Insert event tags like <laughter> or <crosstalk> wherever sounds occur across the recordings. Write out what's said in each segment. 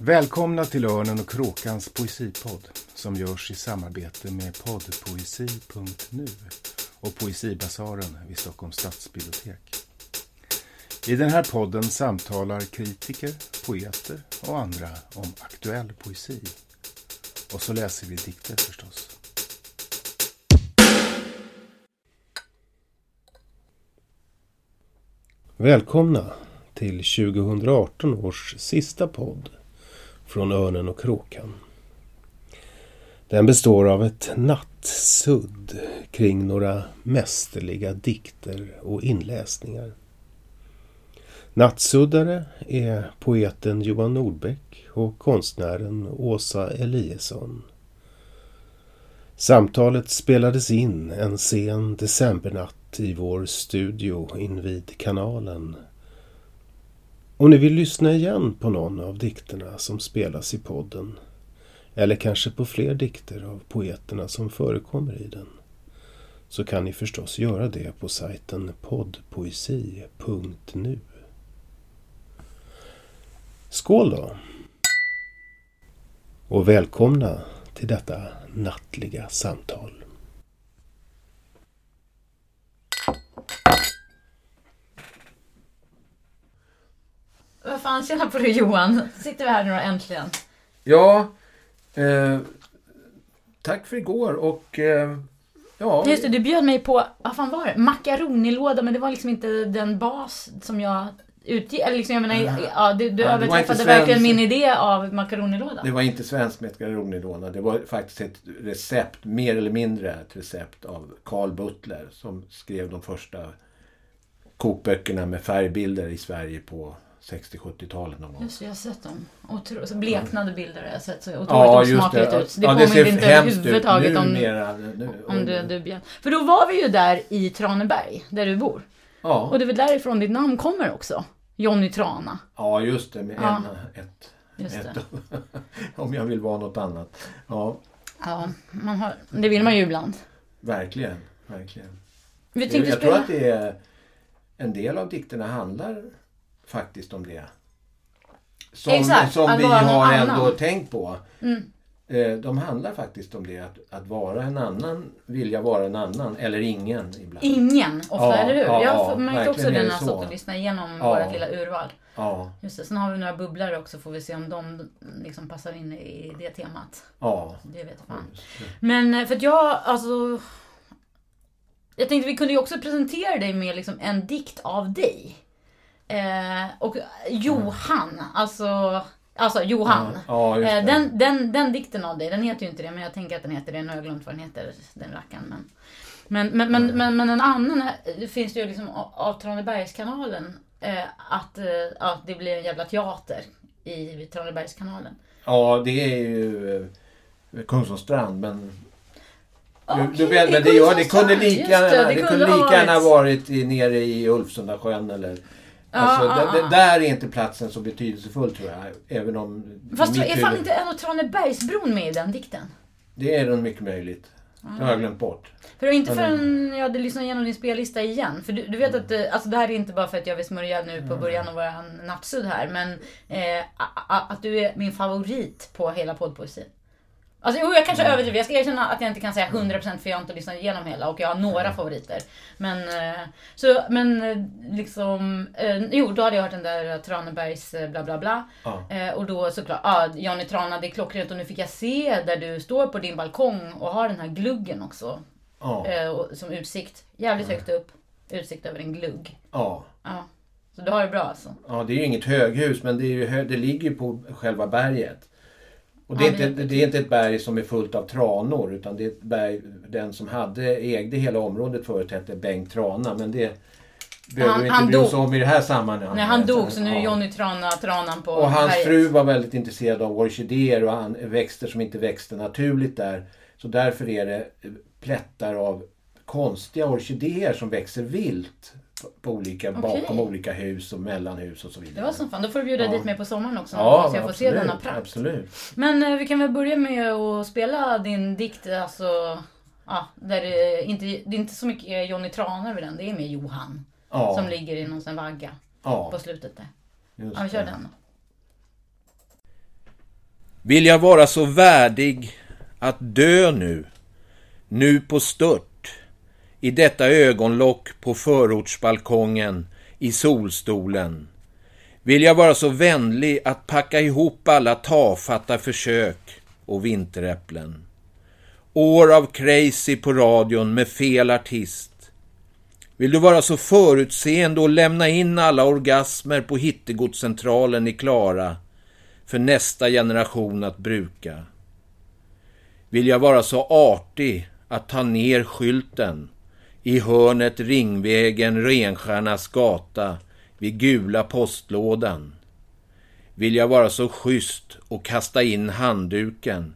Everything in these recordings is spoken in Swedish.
Välkomna till Örnen och Kråkans poesipodd som görs i samarbete med poddpoesi.nu och Poesibasaren vid Stockholms stadsbibliotek. I den här podden samtalar kritiker, poeter och andra om aktuell poesi. Och så läser vi dikter förstås. Välkomna till 2018 års sista podd från Örnen och Kråkan. Den består av ett nattsudd kring några mästerliga dikter och inläsningar. Nattsuddare är poeten Johan Nordbeck och konstnären Åsa Eliasson. Samtalet spelades in en sen decembernatt i vår studio invid kanalen. Om ni vill lyssna igen på någon av dikterna som spelas i podden eller kanske på fler dikter av poeterna som förekommer i den så kan ni förstås göra det på sajten poddpoesi.nu. Skål då! Och välkomna till detta nattliga samtal. Vad fan, tjena på dig Johan. Sitter vi här nu då äntligen. Ja, eh, tack för igår och eh, ja. Just det, du bjöd mig på, vad fan var det? Makaronilåda, men det var liksom inte den bas som jag utgick. Eller liksom, jag menar, ja, du, du Ja, överträffade verkligen min idé av makaronilåda. Det var inte svenskt makaronilåda. Det var faktiskt ett recept, mer eller mindre ett recept av Carl Butler som skrev de första kokböckerna med färgbilder i Sverige på 60-70-talet någon gång. Just det, jag har sett dem. Otro, så bleknade bilder har jag sett. Så otroligt Ja, osmakligt det. ut. Det ja, påminner ser inte överhuvudtaget om, numera. Nu, om det du bjöd. För då var vi ju där i Traneberg, där du bor. Ja, Och det är väl därifrån ditt namn kommer också. Jonny Trana. ja, just det. Med Ja. en, ett, Just ett, det. <laughs> om jag vill vara något annat. Ja, Ja, man har, det vill man ju ibland. verkligen. verkligen. Vi Jag, jag tror att det är en del av dikterna handlar faktiskt om det. Som, Exakt, som vi har annan. ändå tänkt på. Mm. Eh, De handlar faktiskt om det, att, att vara en annan, vilja vara en annan, eller ingen ibland. Ingen, ofta, Ja, eller hur? ja, jag ja, märkte också det är när jag satt och lyssnade igenom Ja. vårt lilla urval. Ja, Just det, sen har vi några bubblare också, får vi se om de liksom passar in i det temat. ja. Det vet fan. Men eh, för att jag, alltså... Jag tänkte vi kunde ju också presentera dig med liksom en dikt av dig. Eh, och Johan, alltså... Alltså Johan. Ja, just Eh, den, den, den dikten av dig, den heter ju inte det, men jag tänker att den heter det. Nu har jag glömt vad den heter, den rackaren. Men, men, men, men, men, men en annan det finns det ju liksom av- Tranebergskanalen. Eh, att, eh, att det blir en jävla teater i Tranebergskanalen. Ja, det är ju eh, Kungsholmsstrand, men... Du, Okej, du vet, men det det, det kunde lika det, det, kunde lika gärna varit- varit i, nere i Ulvsundasjön eller... Alltså, Ja, där, ja, ja. där är inte platsen så betydelsefull tror jag. Även om... Fast är fan inte ändå Tranebergsbron med i den dikten? Det är nog mycket möjligt. Det har jag glömt bort. För det var inte förrän jag hade lyssnat igenom din spellista igen. För du, du vet att, eh, alltså det här är inte bara för att jag vill smörja nu på början av våran nattsudd här. Men eh, att du är min favorit på hela poddpoesi. Alltså jo, jag kanske överdriver. Jag ska erkänna att jag inte kan säga 100% för jag har inte lyssnat igenom hela och jag har några favoriter. Men, eh, så, men eh, liksom, eh, jo då hade jag hört den där Tranebergs bla bla bla. Eh, och då såklart, ja ah, Johnny Trana det är klockrent och nu fick jag se där du står på din balkong och har den här gluggen också. Som utsikt. Jävligt högt upp. Utsikt över en glugg. Ja. Ja. Så du har det bra alltså. ja, det är ju inget höghus men det, är ju hö- det ligger ju på själva berget. Och det, är inte, det är inte ett berg som är fullt av tranor utan det är ett berg, den som hade, ägde hela området förut hette Bengt Trana men det behöver Han- vi han inte bry oss om i det här sammanhanget. Nej, han dog så nu är. Johnny Trana Tranan på Och hans berget. fru var väldigt intresserad av orkidéer och an- växter som inte växte naturligt där. Så därför är det plättar av konstiga orkidéer som växer vilt på- olika, Okej. bakom olika hus och mellanhus och så vidare. Det var som fan. Då får du bjuda Ja. dit mig på sommaren också. Ja, så jag får se absolut, denna prakt. Absolut. Men eh, vi kan väl börja med att spela din dikt. Alltså, ja, där det, inte, det är inte så mycket Johnny Trana över den. Det är mer Johan. Ja, Som ligger i någon sån vagga ja på slutet där. just Ja, vi kör det. den då. Vill jag vara så värdig att dö nu, nu på stört, i detta ögonlock på förortsbalkongen, i solstolen. Vill jag vara så vänlig att packa ihop alla tafatta försök och vinteräpplen. År av crazy på radion med fel artist. Vill du vara så förutseende och lämna in alla orgasmer på hittegodscentralen i Klara för nästa generation att bruka? Vill jag vara så artig att ta ner skylten i hörnet Ringvägen Renstjärnas gata vid gula postlådan? Vill jag vara så schysst och kasta in handduken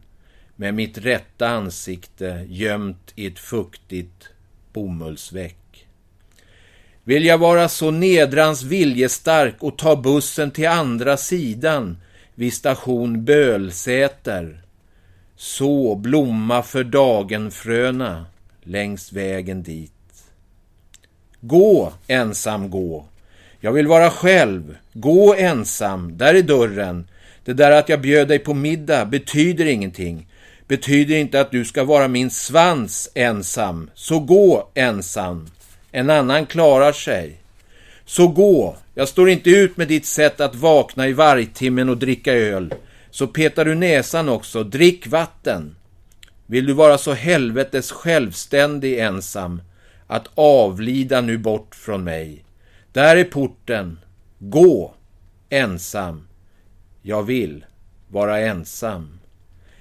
med mitt rätta ansikte gömt i ett fuktigt bomullsväck? Vill jag vara så nedrans viljestark och ta bussen till andra sidan vid station Bölsäter så blomma för dagenfröna längs vägen dit. Gå, ensam gå. Jag vill vara själv. Gå ensam. Där är dörren. Det där att jag bjöd dig på middag betyder ingenting. Betyder inte att du ska vara min svans ensam. Så gå ensam. En annan klarar sig. Så gå. Jag står inte ut med ditt sätt att vakna i vargtimmen och dricka öl. Så petar du näsan också. Drick vatten. Vill du vara så helvetes självständig ensam att avlida nu bort från mig. Där är porten. Gå, ensam. Jag vill vara ensam.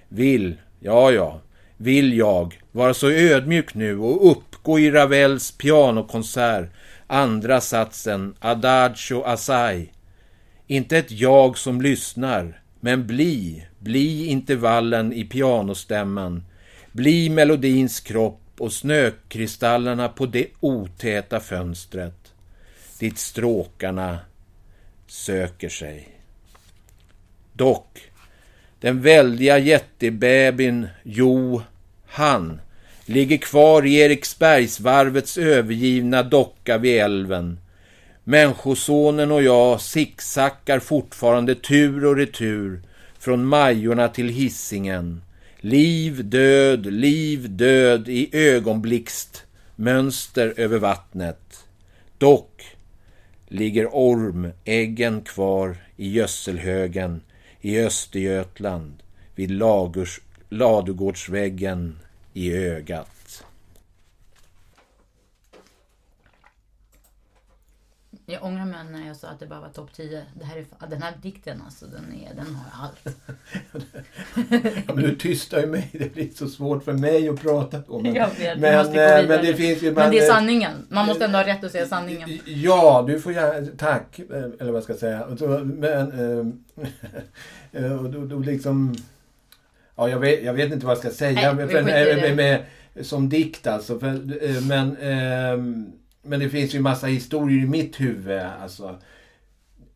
Vill, ja, ja, vill jag vara så ödmjuk nu och uppgå i Ravels pianokonsert, andra satsen, Adagio Assai. Inte ett jag som lyssnar, men bli, bli intervallen i pianostämman, bli melodins kropp och snökristallerna på det otäta fönstret dit stråkarna söker sig. Dock, den väldiga jättebebin Jo, han, ligger kvar i Eriksbergsvarvets övergivna docka vid älven. Människosonen och jag sicksackar fortfarande tur och retur från Majorna till hissingen Liv, död, liv, död i ögonblixt, mönster över vattnet. Dock ligger ormäggen kvar i gödselhögen i Östergötland vid Lagurs, ladugårdsväggen i ögat. Jag ångrar mig när jag sa att det bara var topp 10. Det här är, den här dikten alltså, den, är, den har allt. <laughs> ja, men du tystar ju mig. Det blir så svårt för mig att prata då. Men, vet, men, eh, men det finns ju... Men det är sanningen. Man måste ändå ha rätt att säga sanningen. Ja, du får gärna... Tack, eh, eller vad ska jag säga. Men... <laughs> Och då, då liksom... Ja, jag vet, jag vet inte vad jag ska säga. Nej, med, som dikt alltså. För, men... Äh, men det finns ju massa historier i mitt huvud. Alltså,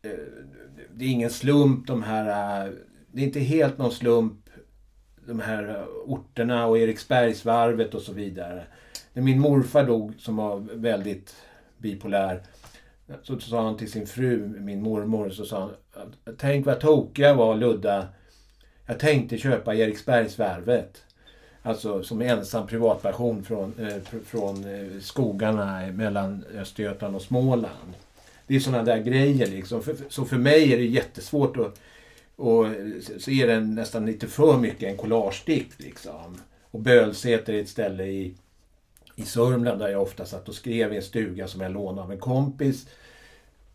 eh, det är ingen slump de här... Eh, det är inte helt någon slump de här orterna och Eriksbergsvarvet och så vidare. När min morfar dog, som var väldigt bipolär, så sa han till sin fru, min mormor, så sa han Tänk vad tokig jag var Ludda. Jag tänkte köpa Eriksbergsvarvet. Alltså som ensam privatperson från, eh, från eh, skogarna mellan Östergötland och Småland. Det är sådana där grejer liksom. För, så för mig är det jättesvårt att och så är den nästan lite för mycket en collagedikt liksom. Och Bölsäter är ett ställe i, i Sörmland där jag ofta satt och skrev i en stuga som jag lånade av en kompis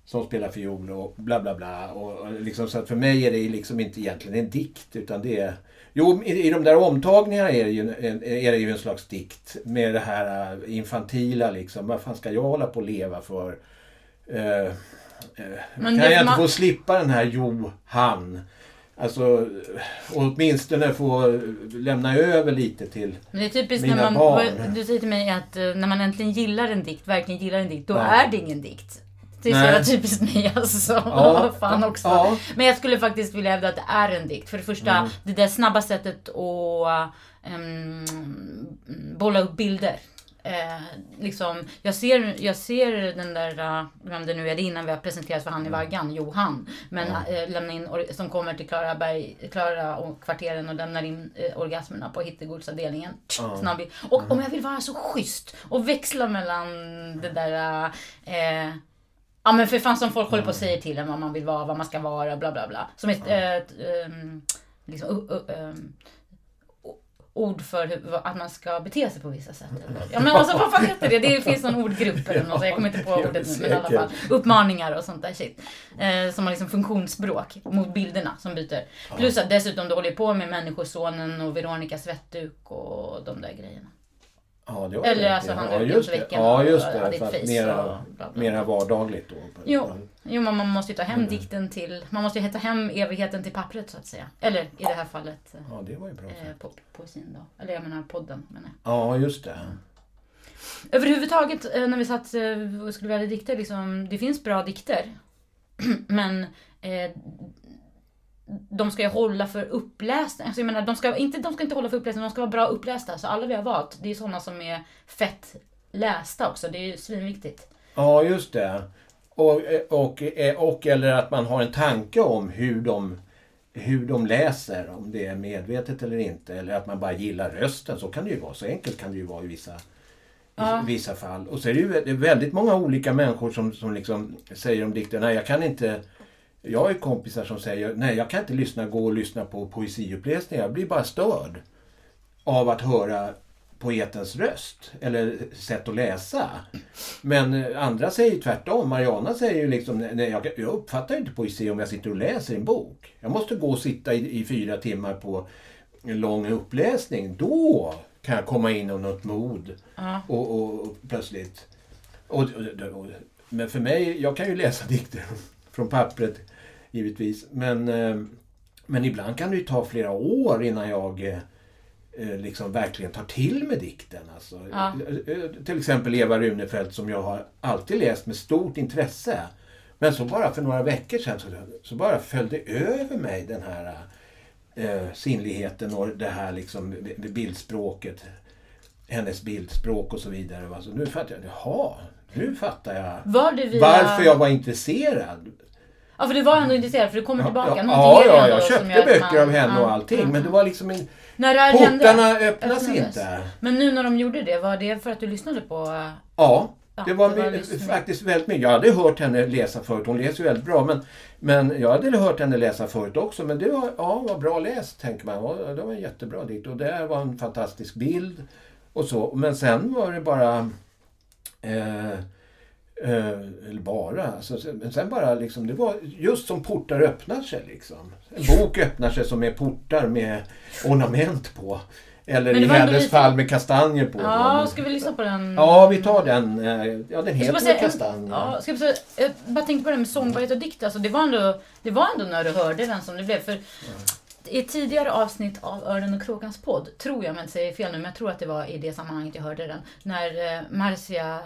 som spelar fiol och bla bla bla. Och liksom, så att för mig är det liksom inte egentligen en dikt utan det är Jo, i, i de där omtagningarna är det, ju en, är det ju en slags dikt med det här äh, infantila liksom. Vad fan ska jag hålla på att leva för? Uh, uh, kan jag inte man... få slippa den här Jo-han? Alltså åtminstone få lämna över lite till Men det är typiskt mina när man, barn. Du säger till mig att när man äntligen gillar en dikt, verkligen gillar en dikt, då ja. är det ingen dikt. Det är så jävla typiskt mig alltså. Ja, <laughs> Fan också. Ja. Men jag skulle faktiskt vilja hävda att det är en dikt. För det första, mm. det där snabba sättet att um, bolla upp bilder. Eh, liksom, jag, ser, jag ser den där, uh, vem det nu är, det innan vi har presenterat för han i Mm. vaggan, Johan. Men eh, lämna in, som kommer till Klara, Berg, Klara och kvarteren och lämnar in eh, orgasmerna på hittegodsavdelningen. Ja. Snabbis. Och om jag vill vara så schysst och växla mellan det där eh, Ja men för fan som folk håller på och säger till en vad man vill vara, vad man ska vara, bla bla bla. Som ett eh, ett, ehm, liksom, uh, uh, o- ord för hur, att man ska bete sig på vissa sätt. Eller? Ja men alltså vad fan heter det? Det finns någon ordgrupp eller något, jag kommer inte på ordet nu. Men i alla fall uppmaningar och sånt där shit. Eh, som har liksom funktionsspråk mot bilderna som byter. Plus att dessutom du håller på med Människosonen och Veronica Svettduk och de där grejerna. Ja, det var Eller det. alltså han ja, just det. veckan Ja, just det. För att mera, mera vardagligt då. Jo. Jo, men man måste ju ta hem Mm. dikten till, man måste ju ta hem evigheten till pappret så att säga. Eller i det här fallet Ja, det var ju bra. eh, po poesin då. Eller jag menar podden menar jag. Ja, just det. Överhuvudtaget eh, när vi satt eh, och skulle välja dikter, liksom, det finns bra dikter. <clears throat> men eh, de ska ju hålla för uppläsning. Alltså jag menar, de ska, inte, de ska inte hålla för uppläsning, de ska vara bra upplästa. Så alla vi har valt, det är sådana som är fett lästa också. Det är ju svinviktigt. Ja, just det. Och, och, och eller att man har en tanke om hur de, hur de läser, om det är medvetet eller inte. Eller att man bara gillar rösten. Så kan det ju vara. Så enkelt kan det ju vara i vissa, Ja. i vissa fall. Och så är det ju väldigt många olika människor som, som liksom säger om dikter, nej jag kan inte jag har ju kompisar som säger, nej jag kan inte lyssna, gå och lyssna på poesiuppläsningar. Jag blir bara störd av att höra poetens röst eller sätt att läsa. Men andra säger tvärtom. Mariana säger ju liksom, nej, jag, jag uppfattar inte poesi om jag sitter och läser en bok. Jag måste gå och sitta i, i fyra timmar på en lång uppläsning. Då kan jag komma in i något mod Ja. och, och, och plötsligt... Och, men för mig, jag kan ju läsa dikter <laughs> från pappret givetvis. Men, eh, men ibland kan det ju ta flera år innan jag eh, eh, liksom verkligen tar till med dikten. Alltså. Ja. Till exempel Eva Runefelt som jag har alltid läst med stort intresse. Men så bara för några veckor sedan så, så bara följde över mig den här eh, sinnligheten och det här liksom bildspråket. Hennes bildspråk och så vidare. Alltså, nu fattar jag, jaha, nu fattar jag Var via... varför jag var intresserad. Ja, för du var ändå intresserad för du kommer tillbaka. Ja, ja, ja, jag köpte böcker man- av henne och allting. ja. Men det var liksom en... När det här hände- Portarna öppnas öppnades. inte. Men nu när de gjorde det, var det för att du lyssnade på... Ja, Ja, det var, det var faktiskt väldigt mycket. Jag hade hört henne läsa förut. Hon läser ju väldigt bra. Men, men jag hade hört henne läsa förut också. Men det var, ja, var bra läst, tänker man. Ja, Det var jättebra dikt. Och det var en fantastisk bild. Och så. Men sen var det bara... Eh, eller bara. Alltså, men sen bara liksom, det var just som portar öppnar sig liksom. En bok öppnar sig som är portar med ornament på. Eller Men i hennes lite- fall med kastanjer på. Ja, ska vi lyssna på den? Ja, vi tar den. eh, Ja, den heter säga, Kastanjer. ja, ska jag, säga, jag bara tänkte på det med sångbarhet och dikt. Alltså, det, var ändå, det var ändå när du hörde den som det blev. För I ett tidigare avsnitt av Örnen och Kråkans podd, tror jag, inte säger fel nu, men jag tror att det var i det sammanhanget jag hörde den. När eh, Marcia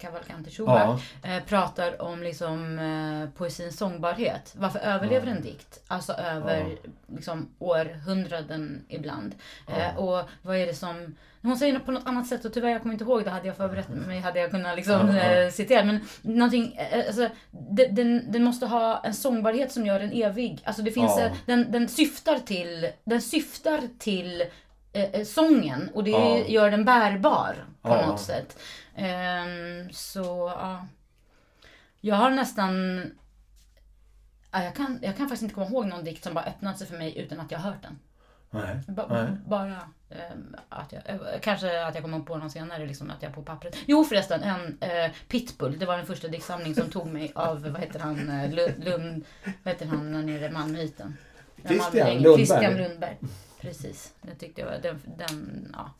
Cavalcante Schuberg Ja. eh, pratar om liksom, eh, poesins sångbarhet. Varför överlever en dikt? Alltså över liksom, århundraden ibland. Eh, och vad är det som... Hon säger det på något annat sätt och tyvärr jag kommer inte ihåg det. Hade jag förberett mig hade jag kunnat liksom, Ja, ja. eh, citera. Men någonting, eh, alltså, den, den, den måste ha en sångbarhet som gör den evig. Alltså det finns, Ja. eh, den, den syftar till, den syftar till eh, eh, sången och det Ja. gör den bärbar på Ja. något sätt. Ehm, så ja. Jag har nästan... Ja, jag, kan, jag kan faktiskt inte komma ihåg någon dikt som bara öppnat sig för mig utan att jag har hört den. Nej. Ba, Nej. Bara ehm, att jag... eh, Kanske att jag kommer på någon senare, liksom att jag på pappret. Jo förresten, en eh, Pitbull. Det var den första diktsamling som tog mig av, vad heter han, eh, Lund, vad heter han där nere, Malmöiten? Christian. Lundberg. Christian Lundberg. Precis. Jag tyckte jag var, den, den, ja.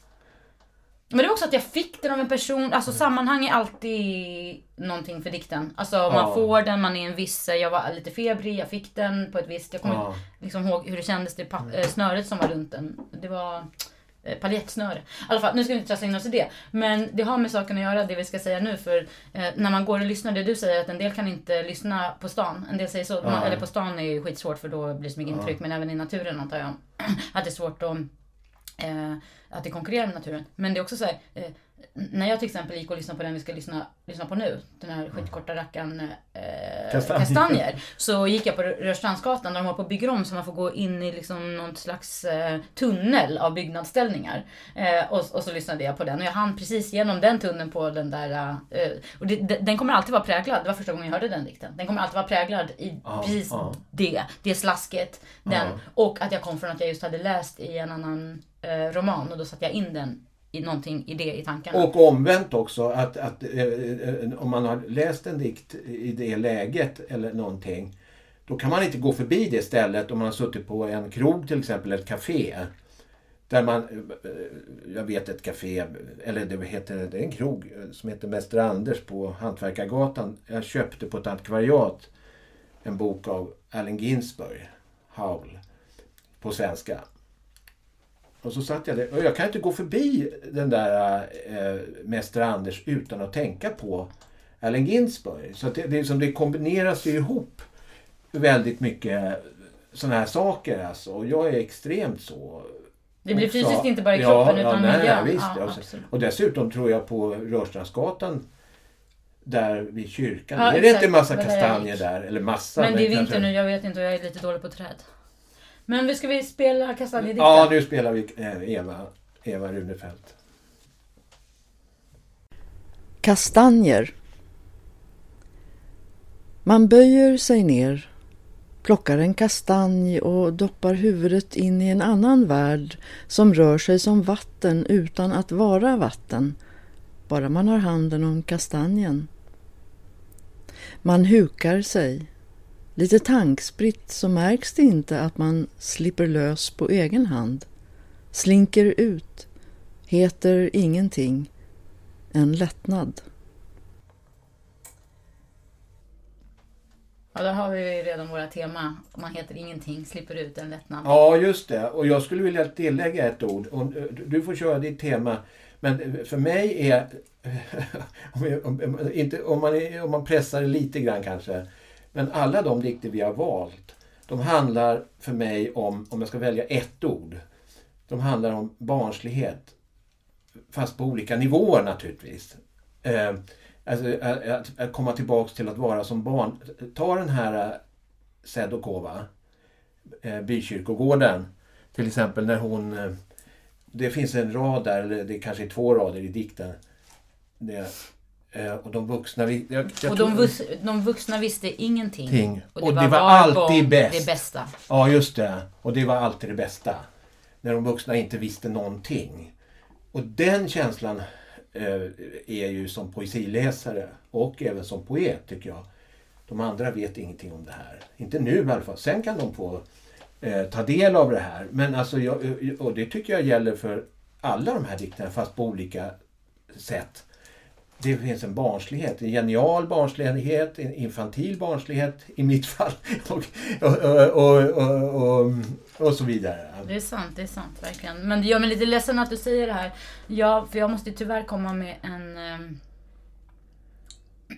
Men det var också att jag fick den av en person, alltså sammanhang är alltid någonting för dikten. Alltså man Ja. får den, man är en viss, jag var lite febrig, jag fick den på ett visst, jag kommer Ja. liksom ihåg hur det kändes, det eh, snöret som var runt den. Det var eh, paljettsnöre. I alla fall, nu ska vi inte trassla in oss i det. Men det har med saken att göra, det vi ska säga nu. För eh, när man går och lyssnar, det du säger att en del kan inte lyssna på stan. En del säger så. Man, eller på stan är ju skitsvårt för då blir det så mycket intryck. Men även i naturen antar jag. <clears throat> att det är svårt att, att det konkurrerar med naturen. Men det är också så här, eh, när jag till exempel gick och lyssnade på den vi ska lyssna, lyssna på nu, den här skitkorta rackaren eh, Kastanjer. kastanjer. <laughs> Så gick jag på Rörstrandsgatan där de håller på att bygga om så man får gå in i liksom någon slags eh, tunnel av byggnadsställningar. Eh, och, och så lyssnade jag på den och jag hann precis genom den tunneln på den där, eh, och det, de- den kommer alltid vara präglad, det var första gången jag hörde den dikten. Den kommer alltid vara präglad i Ja, precis ja. det, det slasket, den. Ja. Och att jag kom från att jag just hade läst i en annan eh, roman och då satte jag in den i någonting i det i tankarna. Och omvänt också att, att eh, eh, om man har läst en dikt i det läget eller någonting. Då kan man inte gå förbi det stället om man har suttit på en krog till exempel, ett café. Där man, eh, jag vet ett café, eller det heter, det är en krog som heter Mäster Anders på Hantverkargatan. Jag köpte på ett antikvariat en bok av Allen Ginsberg, Howl, på svenska. Och så satt jag där. Och jag kan inte gå förbi den där eh, Mäster Anders utan att tänka på Allen Ginsberg. Så det, det, är som det kombineras ju ihop väldigt mycket sådana här saker. Alltså. Och jag är extremt så. det blir också. fysiskt inte bara i Ja, kroppen ja, utan nej, miljön. visst. ja, Alltså, och dessutom tror jag på Rörstrandsgatan där vid kyrkan. Ja, är det exakt. inte massa där jag kastanjer där? Eller massa. Men det är vinter nu, jag vet inte och jag är lite dålig på träd. Men vi ska vi spela kastanjedikten? Ja, nu spelar vi eh, Eva, Eva Runefelt. Kastanjer. Man böjer sig ner, plockar en kastanj och doppar huvudet in i en annan värld som rör sig som vatten utan att vara vatten, bara man har handen om kastanjen. Man hukar sig. Lite tankspritt så märks det inte att man slipper lös på egen hand. Slinker ut. Heter ingenting. En lättnad. Ja, där har vi redan våra tema. Man heter ingenting, slipper ut en lättnad. Ja, just det. Och jag skulle vilja tillägga ett ord. Och eh, du får köra ditt tema. Men eh, för mig är... <laughs> om, jag- om, om- inte, om, man, om man pressar det lite grann kanske. Men alla de dikter vi har valt. De handlar för mig om, om jag ska välja ett ord. De handlar om barnslighet. Fast på olika nivåer naturligtvis. Eh, alltså, eh, att, att, komma tillbaks till att vara som barn. Ta den här eh, Sedokova eh, bykyrkogården. Till exempel när hon... Eh, det finns en rad där, eller det kanske är två rader i dikten. Det, och de vuxna... Jag, jag och de, vux, de vuxna visste ingenting. Ting. Och det, Och var, det var alltid bäst. det bästa. Ja, just det. Och det var alltid det bästa. När de vuxna inte visste någonting. Och den känslan eh, är ju som poesiläsare och även som poet tycker jag. De andra vet ingenting om det här. Inte nu i alla fall. Sen kan de få eh, ta del av det här. Men alltså, jag, och det tycker jag gäller för alla de här dikterna fast på olika sätt. Det finns en barnslighet, en genial barnslighet, en infantil barnslighet i mitt fall <laughs> och, och, och, och, och, och så vidare. Det är sant, det är sant verkligen. Men det gör mig lite ledsen att du säger det här. Ja, för jag måste ju tyvärr komma med en... Ehm,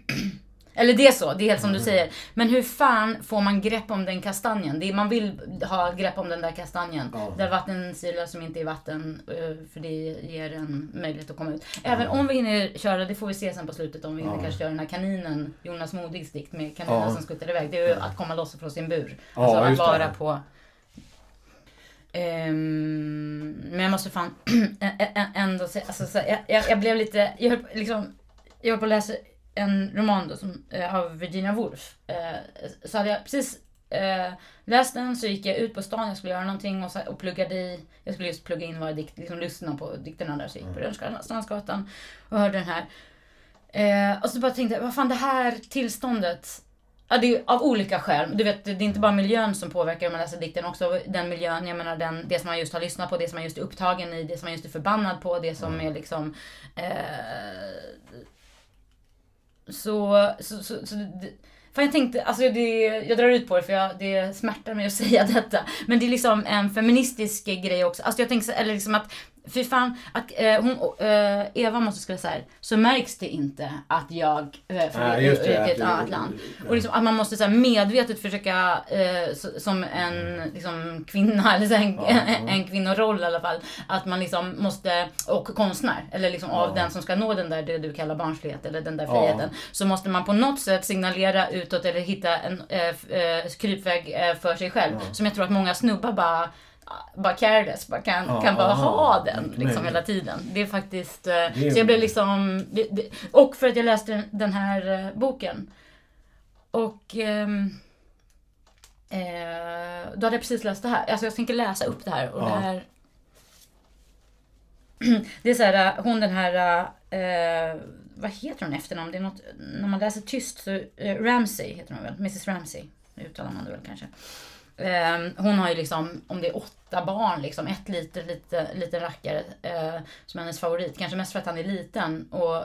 <clears throat> Eller det är så, det är helt som du Mm. säger. Men hur fan får man grepp om den kastanjen? Det är, man vill ha grepp om den där kastanjen. Ja. Där vattensyra som inte är vatten, eh, för det ger en möjlighet att komma ut. Även om vi hinner köra, det får vi se sen på slutet, om vi hinner Ja. kanske köra den här kaninen, Jonas Modigs dikt med kaninen Ja. som skuttar iväg. Det är ju att komma loss från sin bur. Alltså att vara på Ehm, men jag måste fan <clears throat> ändå säga, alltså, så, jag, jag, jag blev lite, jag höll, på- liksom, jag höll på att läsa en roman då, som, eh, av Virginia Woolf. Eh, så hade jag precis eh, läst den så gick jag ut på stan, jag skulle göra någonting och, så, och pluggade i, jag skulle just plugga in våra dikt, liksom lyssna på dikterna där, så jag gick på Rörstrandsgatan och hörde den här. Eh, och så bara tänkte jag, vad fan det här tillståndet Ja, det är av olika skäl. Du vet, det är inte bara miljön som påverkar om man läser dikten, också den miljön, jag menar den, det som man just har lyssnat på, det som man just är upptagen i, det som man just är förbannad på, det som är liksom... Så, så, så, så det, för jag tänkte, alltså det, jag drar ut på det för jag, det smärtar mig att <laughs> säga detta. Men det är liksom en feministisk grej också. Alltså jag tänker eller liksom att Fy fan, att eh, hon, eh, Eva måste skriva så här. Så märks det inte att jag eh, det, i att ett annat land. Och liksom, att man måste så här, medvetet försöka, eh, så, som en liksom, kvinna, <laughs> eller så här, en, Ja, ja. en kvinnoroll i alla fall. Att man liksom måste, och konstnär, eller liksom av Ja. den som ska nå den där, det du kallar barnslighet, eller den där friheten. Så måste man på något sätt signalera utåt eller hitta en eh, eh, krypväg eh, för sig själv. Som jag tror att många snubbar bara bara careless, bara kan, Ja, kan bara ja, ha den liksom hela tiden. Det är faktiskt... eh, är- Så jag blev liksom... Det, det, och för att jag läste den, här eh, boken. Och... ehm, eh, då hade jag precis läst det här. Alltså jag tänker läsa upp det här. Och Ja. det här... <clears throat> Det är så här, eh, hon den här... eh, vad heter hon efternamn? Det är något, när man läser tyst så... eh, Ramsey heter hon väl? Mrs Ramsey uttalar man det väl kanske. Eh, hon har ju liksom, om det är åtta barn, liksom, ett litet, lite, liten rackare eh, som är hennes favorit. Kanske mest för att han är liten. Och eh,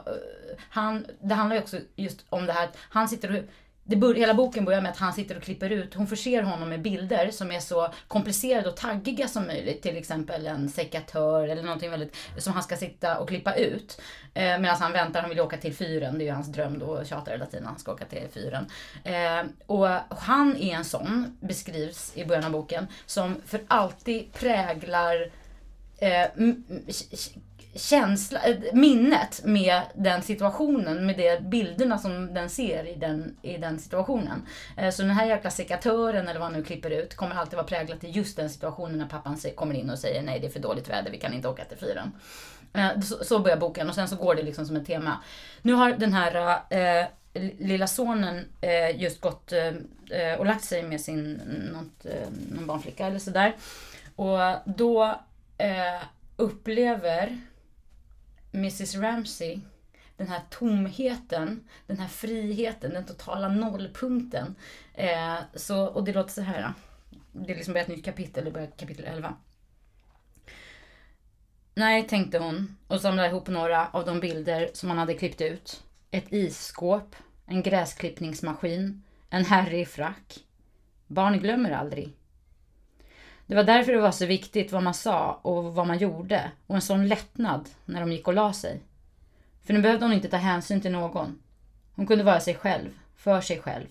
han, det handlar ju också just om det här att han sitter och det bör, hela boken börjar med att han sitter och klipper ut, hon förser honom med bilder som är så komplicerade och taggiga som möjligt. Till exempel en sekatör eller någonting väldigt, som han ska sitta och klippa ut. Eh, Medan han väntar, han vill åka till fyren, det är ju hans dröm då, tjatar hela tiden, han ska åka till fyren. Eh, och han är en sån, beskrivs i början av boken, som för alltid präglar eh, känsla, eh, minnet med den situationen, med de bilderna som den ser i den, i den situationen. Eh, så den här jäkla sekatören eller vad han nu klipper ut kommer alltid vara präglat i just den situationen när pappan kommer in och säger nej det är för dåligt väder, vi kan inte åka till fyren. Eh, så, börjar boken och sen så går det liksom som ett tema. Nu har den här eh, lilla sonen eh, just gått eh, och lagt sig med sin något, någon barnflicka eller sådär. Och då upplever Mrs Ramsey den här tomheten, den här friheten, den totala nollpunkten. Eh, så, och det låter så här. Det är liksom börjat ett nytt kapitel, det börjar kapitel 11. Nej, tänkte hon och samlade ihop några av de bilder som han hade klippt ut. Ett isskåp, en gräsklippningsmaskin, en herre i frack. Barn glömmer aldrig. Det var därför det var så viktigt vad man sa och vad man gjorde och en sån lättnad när de gick och la sig. För nu behövde hon inte ta hänsyn till någon. Hon kunde vara sig själv, för sig själv.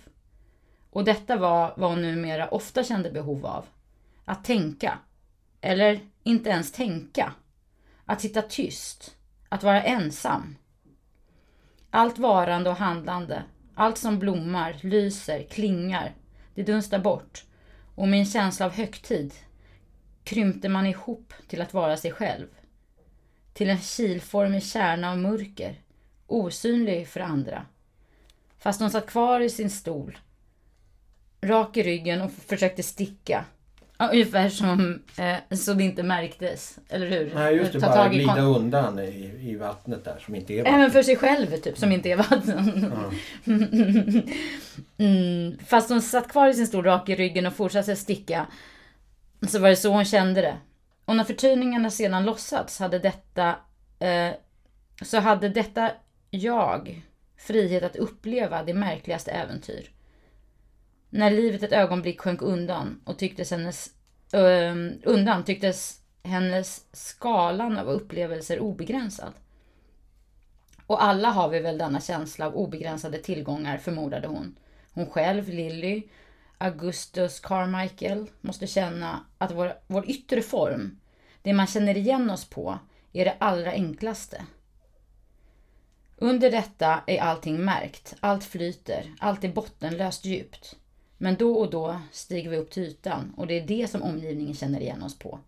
Och detta var vad hon numera ofta kände behov av. Att tänka. Eller inte ens tänka. Att sitta tyst. Att vara ensam. Allt varande och handlande. Allt som blommar, lyser, klingar. Det dunstar bort. Och med en känsla av högtid krympte man ihop till att vara sig själv. Till en kilformig kärna av mörker, osynlig för andra. Fast hon satt kvar i sin stol, rak i ryggen och försökte sticka. Ja, ungefär som eh, så det inte märktes, eller hur? Nej, just det. Ta Bara glida undan i, i vattnet där som inte är vatten. Även för sig själv, typ, som inte är vatten. <laughs> mm, fast hon satt kvar i sin stol rak i ryggen och fortsatte sticka. Så var det så hon kände det. Och när förtydningarna sedan lossats hade detta... Eh, så hade detta jag frihet att uppleva det märkligaste äventyr. När livet ett ögonblick sjönk undan och tycktes hennes... eh, undan tycktes hennes skalan av upplevelser obegränsad. Och alla har vi väl denna känsla av obegränsade tillgångar, förmodade hon. Hon själv, Lilly, Augustus Carmichael, måste känna att vår, vår yttre form, det man känner igen oss på, är det allra enklaste. Under detta är allting märkt, allt flyter, allt är bottenlöst djupt. Men då och då stiger vi upp till ytan och det är det som omgivningen känner igen oss på.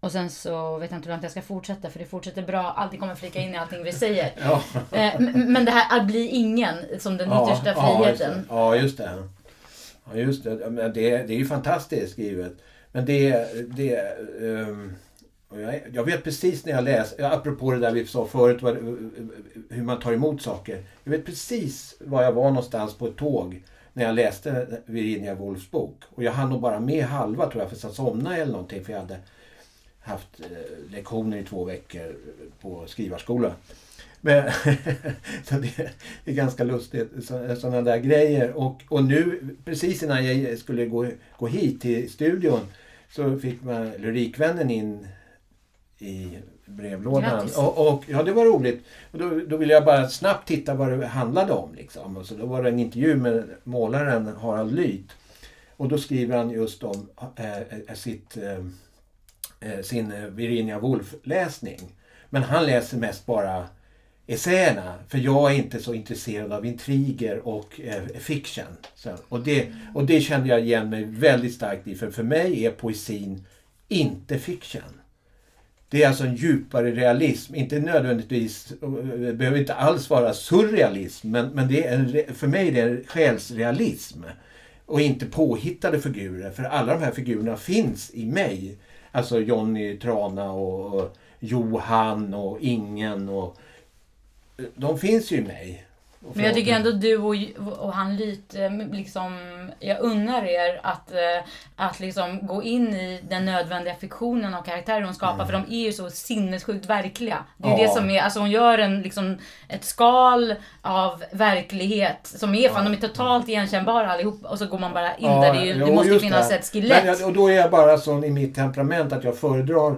Och sen så vet jag inte hur långt jag ska fortsätta för det fortsätter bra. Allting kommer flika in i allting vi säger. Ja. Eh, Men det här att bli ingen som den yttersta ja, just friheten. Ja, just det. Ja, just det. Ja, men det, det är ju fantastiskt skrivet. Men det... det um, jag, jag vet precis när jag läser, apropå det där vi sa förut, vad, hur man tar emot saker. Jag vet precis var jag var någonstans på ett tåg när jag läste Virginia Woolfs bok. Och jag hann nog bara med halva tror jag, för jag somnade eller någonting. För jag hade haft eh, lektioner i två veckor på skrivarskola. Men, <laughs> så det är ganska lustigt, sådana där grejer. Och, och nu, precis innan jag skulle gå, gå hit till studion, så fick man Lyrikvännen in i brevlådan. Grattis. Och, och, ja, det var roligt. Och då, då ville jag bara snabbt titta vad det handlade om. Liksom. Och så då var det en intervju med målaren Harald Lyth. Och då skriver han just om eh, sitt, eh, sin Virginia Woolf-läsning. Men han läser mest bara essäerna. För jag är inte så intresserad av intriger och eh, fiction. Så, och, det, och det kände jag igen mig väldigt starkt i. För för mig är poesin inte fiction. Det är alltså en djupare realism. Inte nödvändigtvis, det behöver inte alls vara surrealism. Men, men det är en, för mig är det en själsrealism. Och inte påhittade figurer. För alla de här figurerna finns i mig. Alltså Jonny Trana och, och Johan och Ingen. Och, de finns ju i mig. Men jag tycker ändå du och, och han lite liksom, jag unnar er att, eh, att liksom gå in i den nödvändiga fiktionen av karaktärer hon skapar, för de är ju så sinnessjukt verkliga. Det är Mm. Ja. det som är, alltså hon gör en, liksom, ett skal av verklighet som är, fan de är totalt igenkännbara allihop och så går man bara in där, det, ju, det jo, måste ju finnas det. ett skelett. Men, och då är jag bara sån i mitt temperament att jag föredrar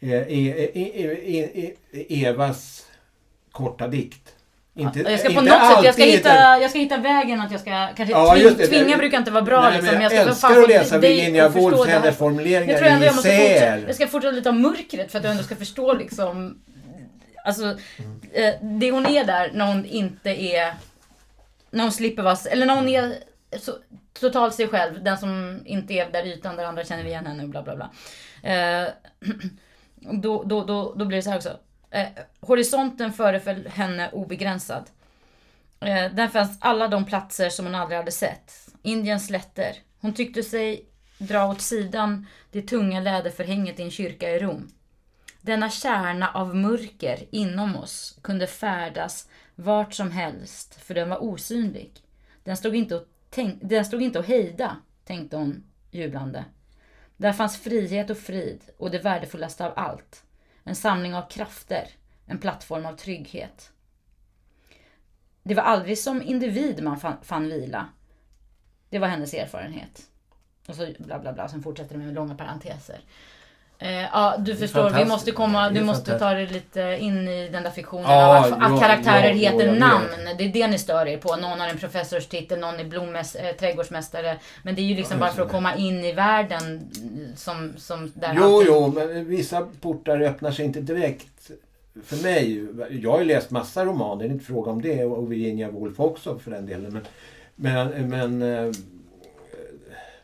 eh, e, e, e, e, Evas korta dikt. Inte, jag ska på något sätt, jag ska, hitta, jag ska hitta vägen att jag ska, kanske Ja, tving, det. tvinga Jag- brukar inte vara bra Nej, liksom. men jag, ska älskar att läsa Virginia Woolfs det hennes formuleringar Jag tror ändå jag måste fortsätta, jag ska fortsätta lite av mörkret för att du ändå ska förstå liksom Alltså eh, det hon är där när hon inte är När hon slipper vara, eller när hon är så, totalt sig själv, den som inte är där ytan där andra känner igen henne och bla bla bla. Eh, <clears throat> då, då, då, då blir det så här också. Eh, horisonten föreföll henne obegränsad. Eh, där fanns alla de platser som hon aldrig hade sett. Indiens slätter. Hon tyckte sig dra åt sidan det tunga läderförhänget i en kyrka i Rom. Denna kärna av mörker inom oss kunde färdas vart som helst, för den var osynlig. Den stod inte att, tänk- den stod inte att hejda, tänkte hon jublande. Där fanns frihet och frid och det värdefullaste av allt. En samling av krafter, en plattform av trygghet. Det var aldrig som individ man fann, fann vila. Det var hennes erfarenhet. Och så bla bla bla, sen fortsätter det med långa parenteser. Eh, ja, du förstår, vi måste komma, du måste ta det lite in i den där fiktionen Ja, av att, att karaktärer ja, heter namn. vet. Det är det ni stör er på. Någon har en professorstitel, någon är blommäs, äh, trädgårdsmästare. Men det är ju liksom bara för att komma in i världen som, som där Jo, allting- jo, men vissa portar öppnar sig inte direkt. För mig, jag har ju läst massa romaner, det är inte fråga om det. Och Virginia Woolf också för den delen. Men, men, men eh,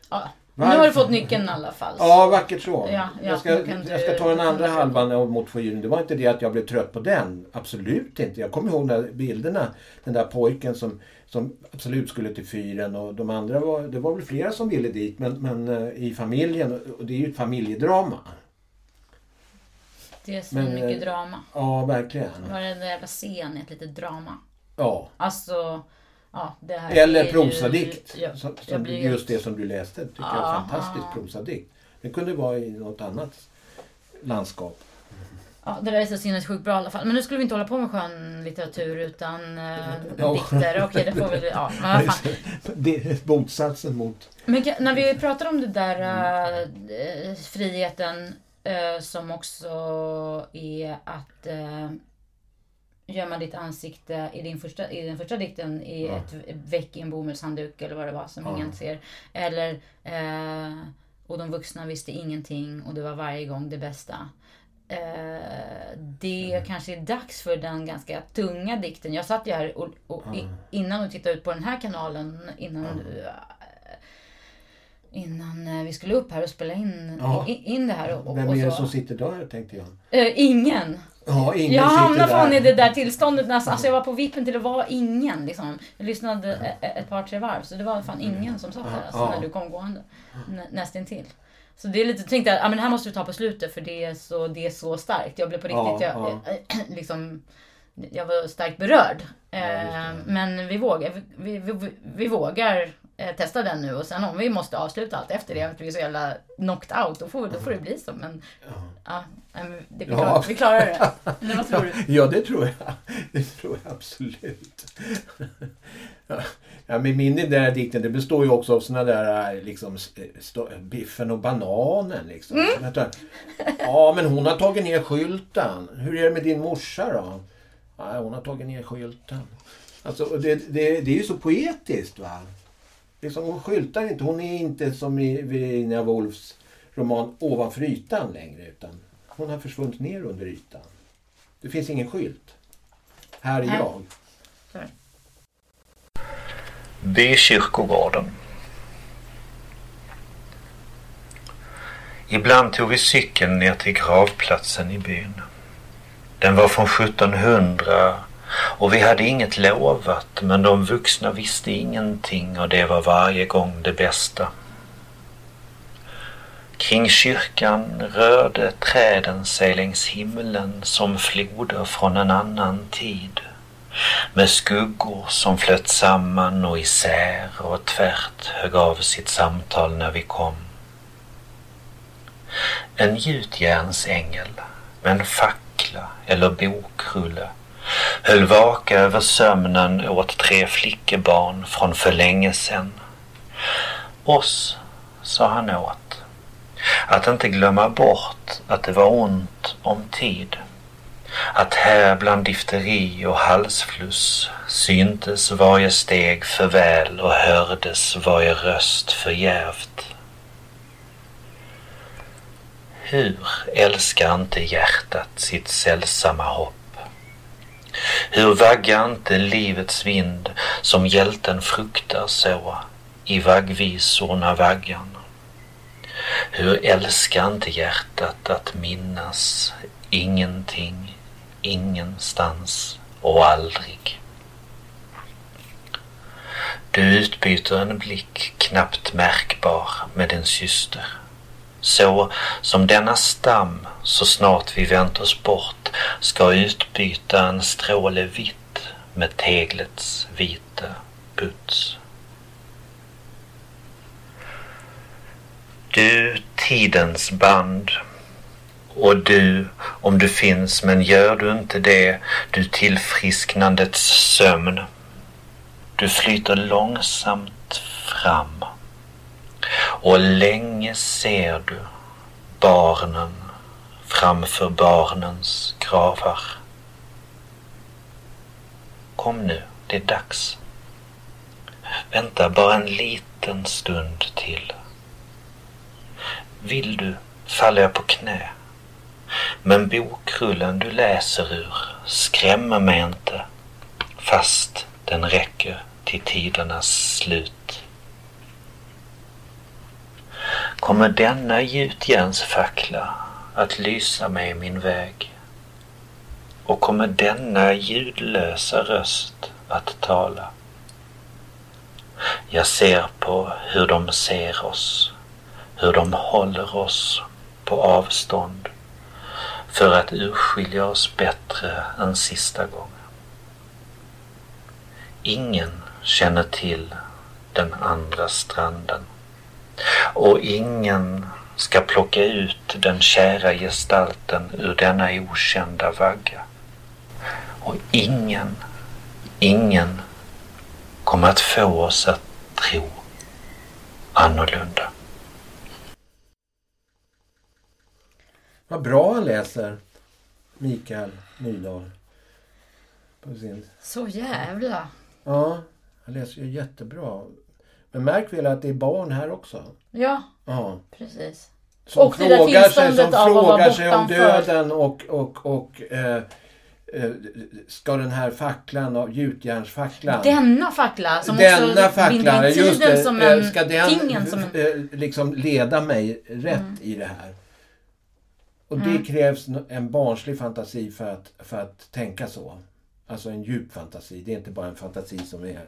Ja. Nu har Varför? du fått nyckeln i alla fall. Ja, vackert så. Ja, ja, jag, ska, jag ska ta den andra halvan av mot fyren. Det var inte det att jag blev trött på den. Absolut inte. Jag kommer ihåg de där bilderna. Den där pojken som, som absolut skulle till fyren och de andra var... Det var väl flera som ville dit men, men eh, i familjen. Och det är ju ett familjedrama. Det är så Men, mycket eh, drama. Ja, verkligen. Varenda jävla scen är ett litet drama. Ja. Alltså, ja Eller ju- prosadikt. Ja, som, jag som, blir just det som du läste. Tycker jag är en fantastisk prosadikt. Det kunde vara i något annat landskap. Ja, det där är så sinnessjukt bra i alla fall. Men nu skulle vi inte hålla på med skönlitteratur utan uh, Ja. dikter. Okej, det får vi... Ja, men vad fan. <laughs> Det är motsatsen mot... Men när vi pratar om det där eh, friheten eh, som också är att uh, gömma ditt ansikte i, din första, i den första dikten i Ja. ett väck i en bomullshandduk eller vad det var som Ja. ingen ser. Eller eh, och de vuxna visste ingenting och det var varje gång det bästa. Eh, det Mm. kanske är dags för den ganska tunga dikten. Jag satt ju här och, och i, Ja. innan och tittade ut på den här kanalen innan eh, Innan eh, vi skulle upp här och spela in, Ja. in, in det här. Och, Vem är det som sitter där tänkte jag. Eh, ingen. Ja, jag hamnade fan i det där tillståndet nästan. Alltså jag var på vippen till att vara ingen. Liksom. Jag lyssnade ett par tre varv. Så det var fan ingen som satt där alltså, när du kom gående. Nä, nästintill. Så det är lite, tänkte jag, ah, men det här måste vi ta på slutet för det är så, det är så starkt. Jag blev på riktigt, jag, ja. eh, liksom, jag var starkt berörd. Eh, men vi vågar, vi, vi, vi, vi vågar eh, testa den nu och sen om vi måste avsluta allt efter det, att vi är så jävla knocked out, då får, då får det bli så. Men ja, men det, vi, Ja. klarar, vi klarar det. <laughs> Eller vad tror du? Ja, det tror jag. Det tror jag absolut. Ja, Ja, men min den där dikten det består ju också av såna där liksom stå, biffen och bananen liksom. Mm. Vänta. Ja, men hon har tagit ner skylten. Hur är det med din morsa då? Nej, hon har tagit ner skylten. Alltså, det, det, det är ju så poetiskt va. Liksom, hon skyltar inte. Hon är inte som i Virginia Woolfs roman Ovanför ytan längre. Utan hon har försvunnit ner under ytan. Det finns ingen skylt. Här är Nej. jag. Sorry. Bykyrkogården. Ibland tog vi cykeln ner till gravplatsen i byn. Den var från 1700 och vi hade inget lovat men de vuxna visste ingenting och det var varje gång det bästa. Kring kyrkan rörde träden sig längs himlen som floder från en annan tid med skuggor som flöt samman och isär och tvärt högg av sitt samtal när vi kom. En gjutjärnsängel med en fackla eller bokrulle höll vaka över sömnen åt tre flickebarn från för länge sedan. Oss sa han åt. Att inte glömma bort att det var ont om tid. Att här bland difteri och halsfluss syntes varje steg för väl och hördes varje röst för djärvt. Hur älskar inte hjärtat sitt sällsamma hopp? Hur vaggar inte livets vind som hjälten fruktar så i vaggvisorna vaggan? Hur älskar inte hjärtat att minnas ingenting, ingenstans och aldrig? Du utbyter en blick knappt märkbar med din syster. Så som denna stam, så snart vi vänt oss bort, ska utbyta en stråle vitt med teglets vita puts. Du tidens band och du, om du finns, men gör du inte det, du tillfrisknandets sömn. Du flyter långsamt fram och länge ser du barnen framför barnens gravar. Kom nu, det är dags. Vänta bara en liten stund till. Vill du faller jag på knä. Men bokrullen du läser ur skrämmer mig inte fast den räcker till tidernas slut. Kommer denna gjutjärnsfackla att lysa mig min väg? Och kommer denna ljudlösa röst att tala? Jag ser på hur de ser oss, hur de håller oss på avstånd för att urskilja oss bättre än sista gången. Ingen känner till den andra stranden och ingen ska plocka ut den kära gestalten ur denna okända vagga. Och ingen, ingen kommer att få oss att tro annorlunda. Vad bra han läser. Mikael Nydahl. På sin... Så jävla. Ja, han läser ju jättebra. Men märk väl att det är barn här också. Ja, Ja. precis. Som Och frågar sig, som frågar sig om döden och, och, och eh, eh, ska den här facklan, gjutjärnsfacklan. Denna fackla som denna också facklan, binder in just tiden det, som eh, en, ska den tingen som en... eh, liksom leda mig rätt Mm. i det här? Och det krävs en barnslig fantasi för att, för att tänka så. Alltså en djup fantasi. Det är inte bara en fantasi som är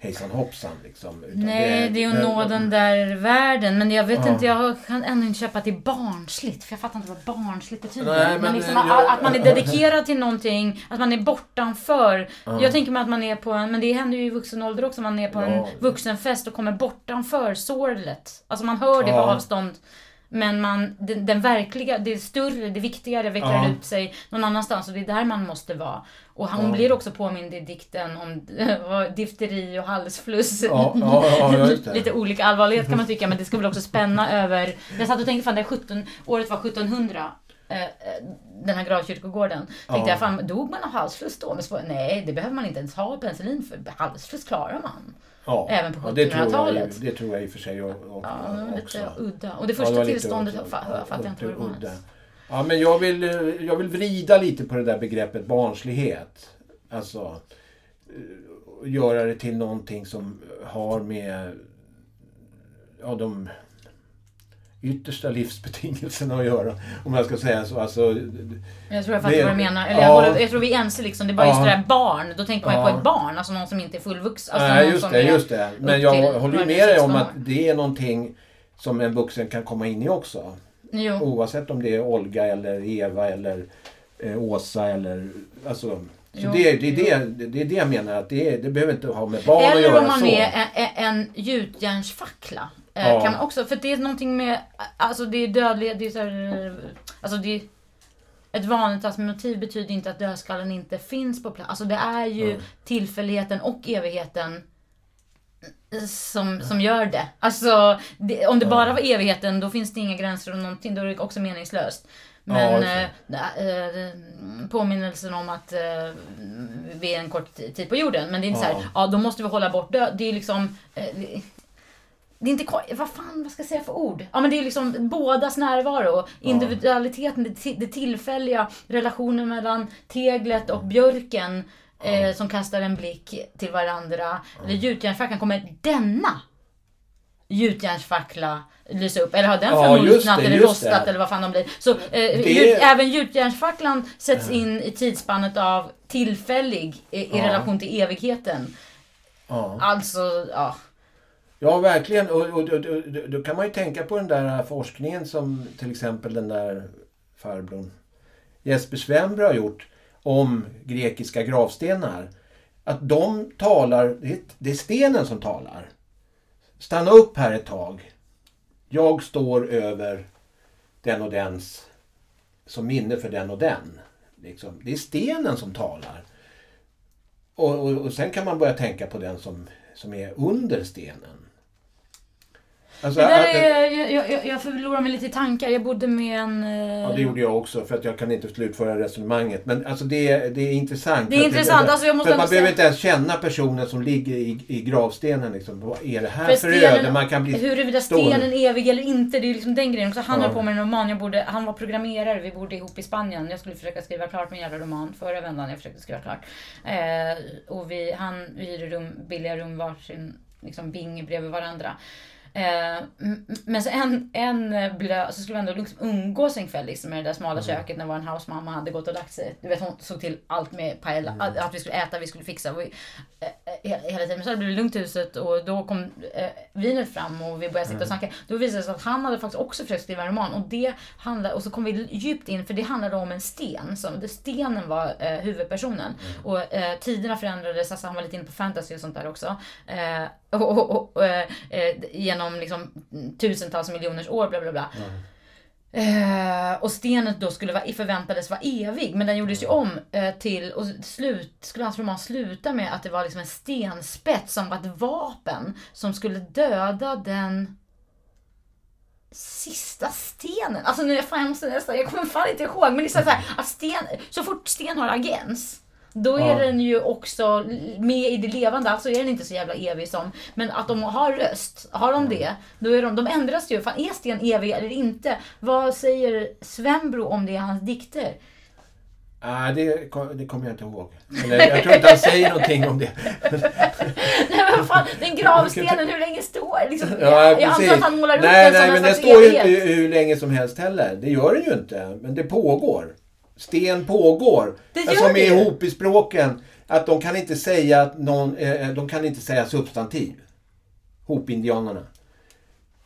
hejsan hoppsan. Liksom. Utan Nej, det är ju att nå den där världen. Men jag vet Ja. inte, jag kan ändå inte köpa att det är barnsligt. För jag fattar inte vad barnsligt betyder. Nej, men men, liksom att, jag- att man är dedikerad till någonting, att man är bortanför. Jag tänker mig att man är på en, men det händer ju i vuxen ålder också, man är på en Ja. vuxenfest och kommer bortanför sorlet. Alltså man hör det på Ja. avstånd. Men man, den, den verkliga, det större, det viktigare vecklar Ja. ut sig någon annanstans och det är där man måste vara. Och hon Ja. blir också påmind i dikten om <laughs> difteri och halsfluss. Ja, ja. <laughs> Lite olika allvarlighet kan man tycka, men det ska väl också spänna <laughs> över... Jag satt och tänkte, fan det är 17, året var 1700. eh, eh, Den här gravkyrkogården. Tänkte Ja. jag, fan dog man av halsfluss då? Men så, nej, det behöver man inte ens ha penicillin för. Halsfluss klarar man. Ja, Även på ja, det jag, 1700-talet. det tror jag i och för sig och, och, Ja, det också. lite udda. Och det Ja, första var lite tillståndet också- fa- ja, fattar jag inte vad det var udda. Ja, men jag vill, eh, jag vill vrida lite på det där begreppet barnslighet. Alltså, eh, göra det till någonting som har med ja, de yttersta livsbetingelserna att göra. Om jag ska säga så. Alltså, Jag tror jag fattar Det- vad du menar. Eller ja. jag, håller, jag tror vi är ense liksom. Det är bara just Ja. det där barn. Då tänker man ju Ja. på ett barn. Alltså någon som inte är fullvuxen. Alltså nej, just det, just det. Men jag håller med dig om 16 att det är någonting som en vuxen kan komma in i också. Jo. Oavsett om det är Olga eller Eva eller eh, Åsa eller... Alltså, så det, det, är det, det är det jag menar att det, det behöver inte ha med barn att Eller göra om man så. är en, en gjutjärnsfackla. Eh, Ja. Kan man också, för det är någonting med, alltså det är dödlighet, det är så här, alltså det är, ett vanligt alltså, motiv betyder inte att dödskallen inte finns på plats. Alltså det är ju Mm. tillfälligheten och evigheten som, som gör det. Alltså, det, om det bara var evigheten då finns det inga gränser och någonting, då är det också meningslöst. Men Ja, eh, äh, påminnelsen om att eh, vi är en kort tid på jorden. Men det är inte Ja. så här, ja då måste vi hålla bort död. Det är liksom... Eh, det- är inte vad fan, vad ska jag säga för ord? Ja men det är liksom bådas närvaro. Individualiteten, det, ti- det tillfälliga, relationen mellan teglet och björken eh, som kastar en blick till varandra. Eller gjutjärnsfacklan, kommer denna gjutjärnsfackla lysa upp? Eller har den förmultnat eller rostat det. eller vad fan de blir? Så eh, Det- gjut, även gjutjärnsfacklan sätts in i tidsspannet av tillfällig i, i relation till evigheten. Alltså, ja. Ja, verkligen. Och, och, och, och då kan man ju tänka på den där forskningen som till exempel den där farbrorn Jesper Svenberg har gjort om grekiska gravstenar. Att de talar, det är, det är stenen som talar. Stanna upp här ett tag. Jag står över den och dens som minne för den och den. Liksom. Det är stenen som talar. Och, och, och sen kan man börja tänka på den som, som är under stenen. Alltså, Det där att- är, jag, jag, jag- förlorar mig lite i tankar. Jag bodde med en... eh, Ja, det gjorde jag också för att jag kan inte slutföra resonemanget. Men alltså det, är- det är intressant. Det är intressant, alltså jag måste för man behöver inte ens känna personen som ligger i, i gravstenen. Liksom. Vad är det här För för, stenen- öde? Man kan bli... Huruvida stenen är evig eller inte, det är liksom den grejen. Så han Ja. höll på med en roman, jag bodde, han var programmerare, vi bodde ihop i Spanien. Jag skulle försöka skriva klart min jävla roman förra vändan jag försökte skriva klart. Eh, och vi, han hyrde rum, billiga rum varsin liksom bing bredvid varandra. Eh, men så en, en eh, blö, så skulle vi ändå liksom umgås en kväll liksom, i det där smala köket när vår housemamma hade gått och lagt sig. Du vet hon såg till allt med paella, att, att vi skulle äta, vi skulle fixa. Vi, eh, eh, hela- tiden. Men så hade det blivit lugnt i huset och då kom eh, vinet fram och vi började sitta och snacka. Då visade det sig att han hade faktiskt också försökt skriva en roman och det handlade, och så kom vi djupt in för det handlade om en sten. Som, det, stenen var eh, huvudpersonen. Och eh, tiderna förändrades, alltså han var lite inne på fantasy och sånt där också. Eh, och, och, och, och, eh, eh, genom liksom tusentals miljoners år bla bla bla. Eh, och stenen då skulle vara, förväntades vara evig, men den gjordes ju om eh, till, och slut, skulle hans roman sluta med att det var liksom en stenspets som var ett vapen som skulle döda den sista stenen. Alltså nu, fan, jag måste nästan, jag kommer fan inte ihåg, men är så här, att sten, så fort sten har agens, då är Ja. den ju också med i det levande, alltså är den inte så jävla evig som, men att de har röst, har de det, då är de, de ändras ju. Fan, är sten evig eller inte? Vad säger Svenbro om det i hans dikter? Nej, det, kom- det kommer jag inte ihåg. Eller, jag tror inte han säger någonting om det. <laughs> Nej men fan, den gravstenen, <laughs> hur länge står liksom, Ja, jag, antar att han målar upp nej, den nej, en men den står ju inte hur länge som helst heller. Det gör den ju inte. Men det pågår. Sten pågår. Det Alltså, gör som det är ihop i språken. att de kan inte säga att någon, eh, de kan inte säga substantiv. Hopindianerna.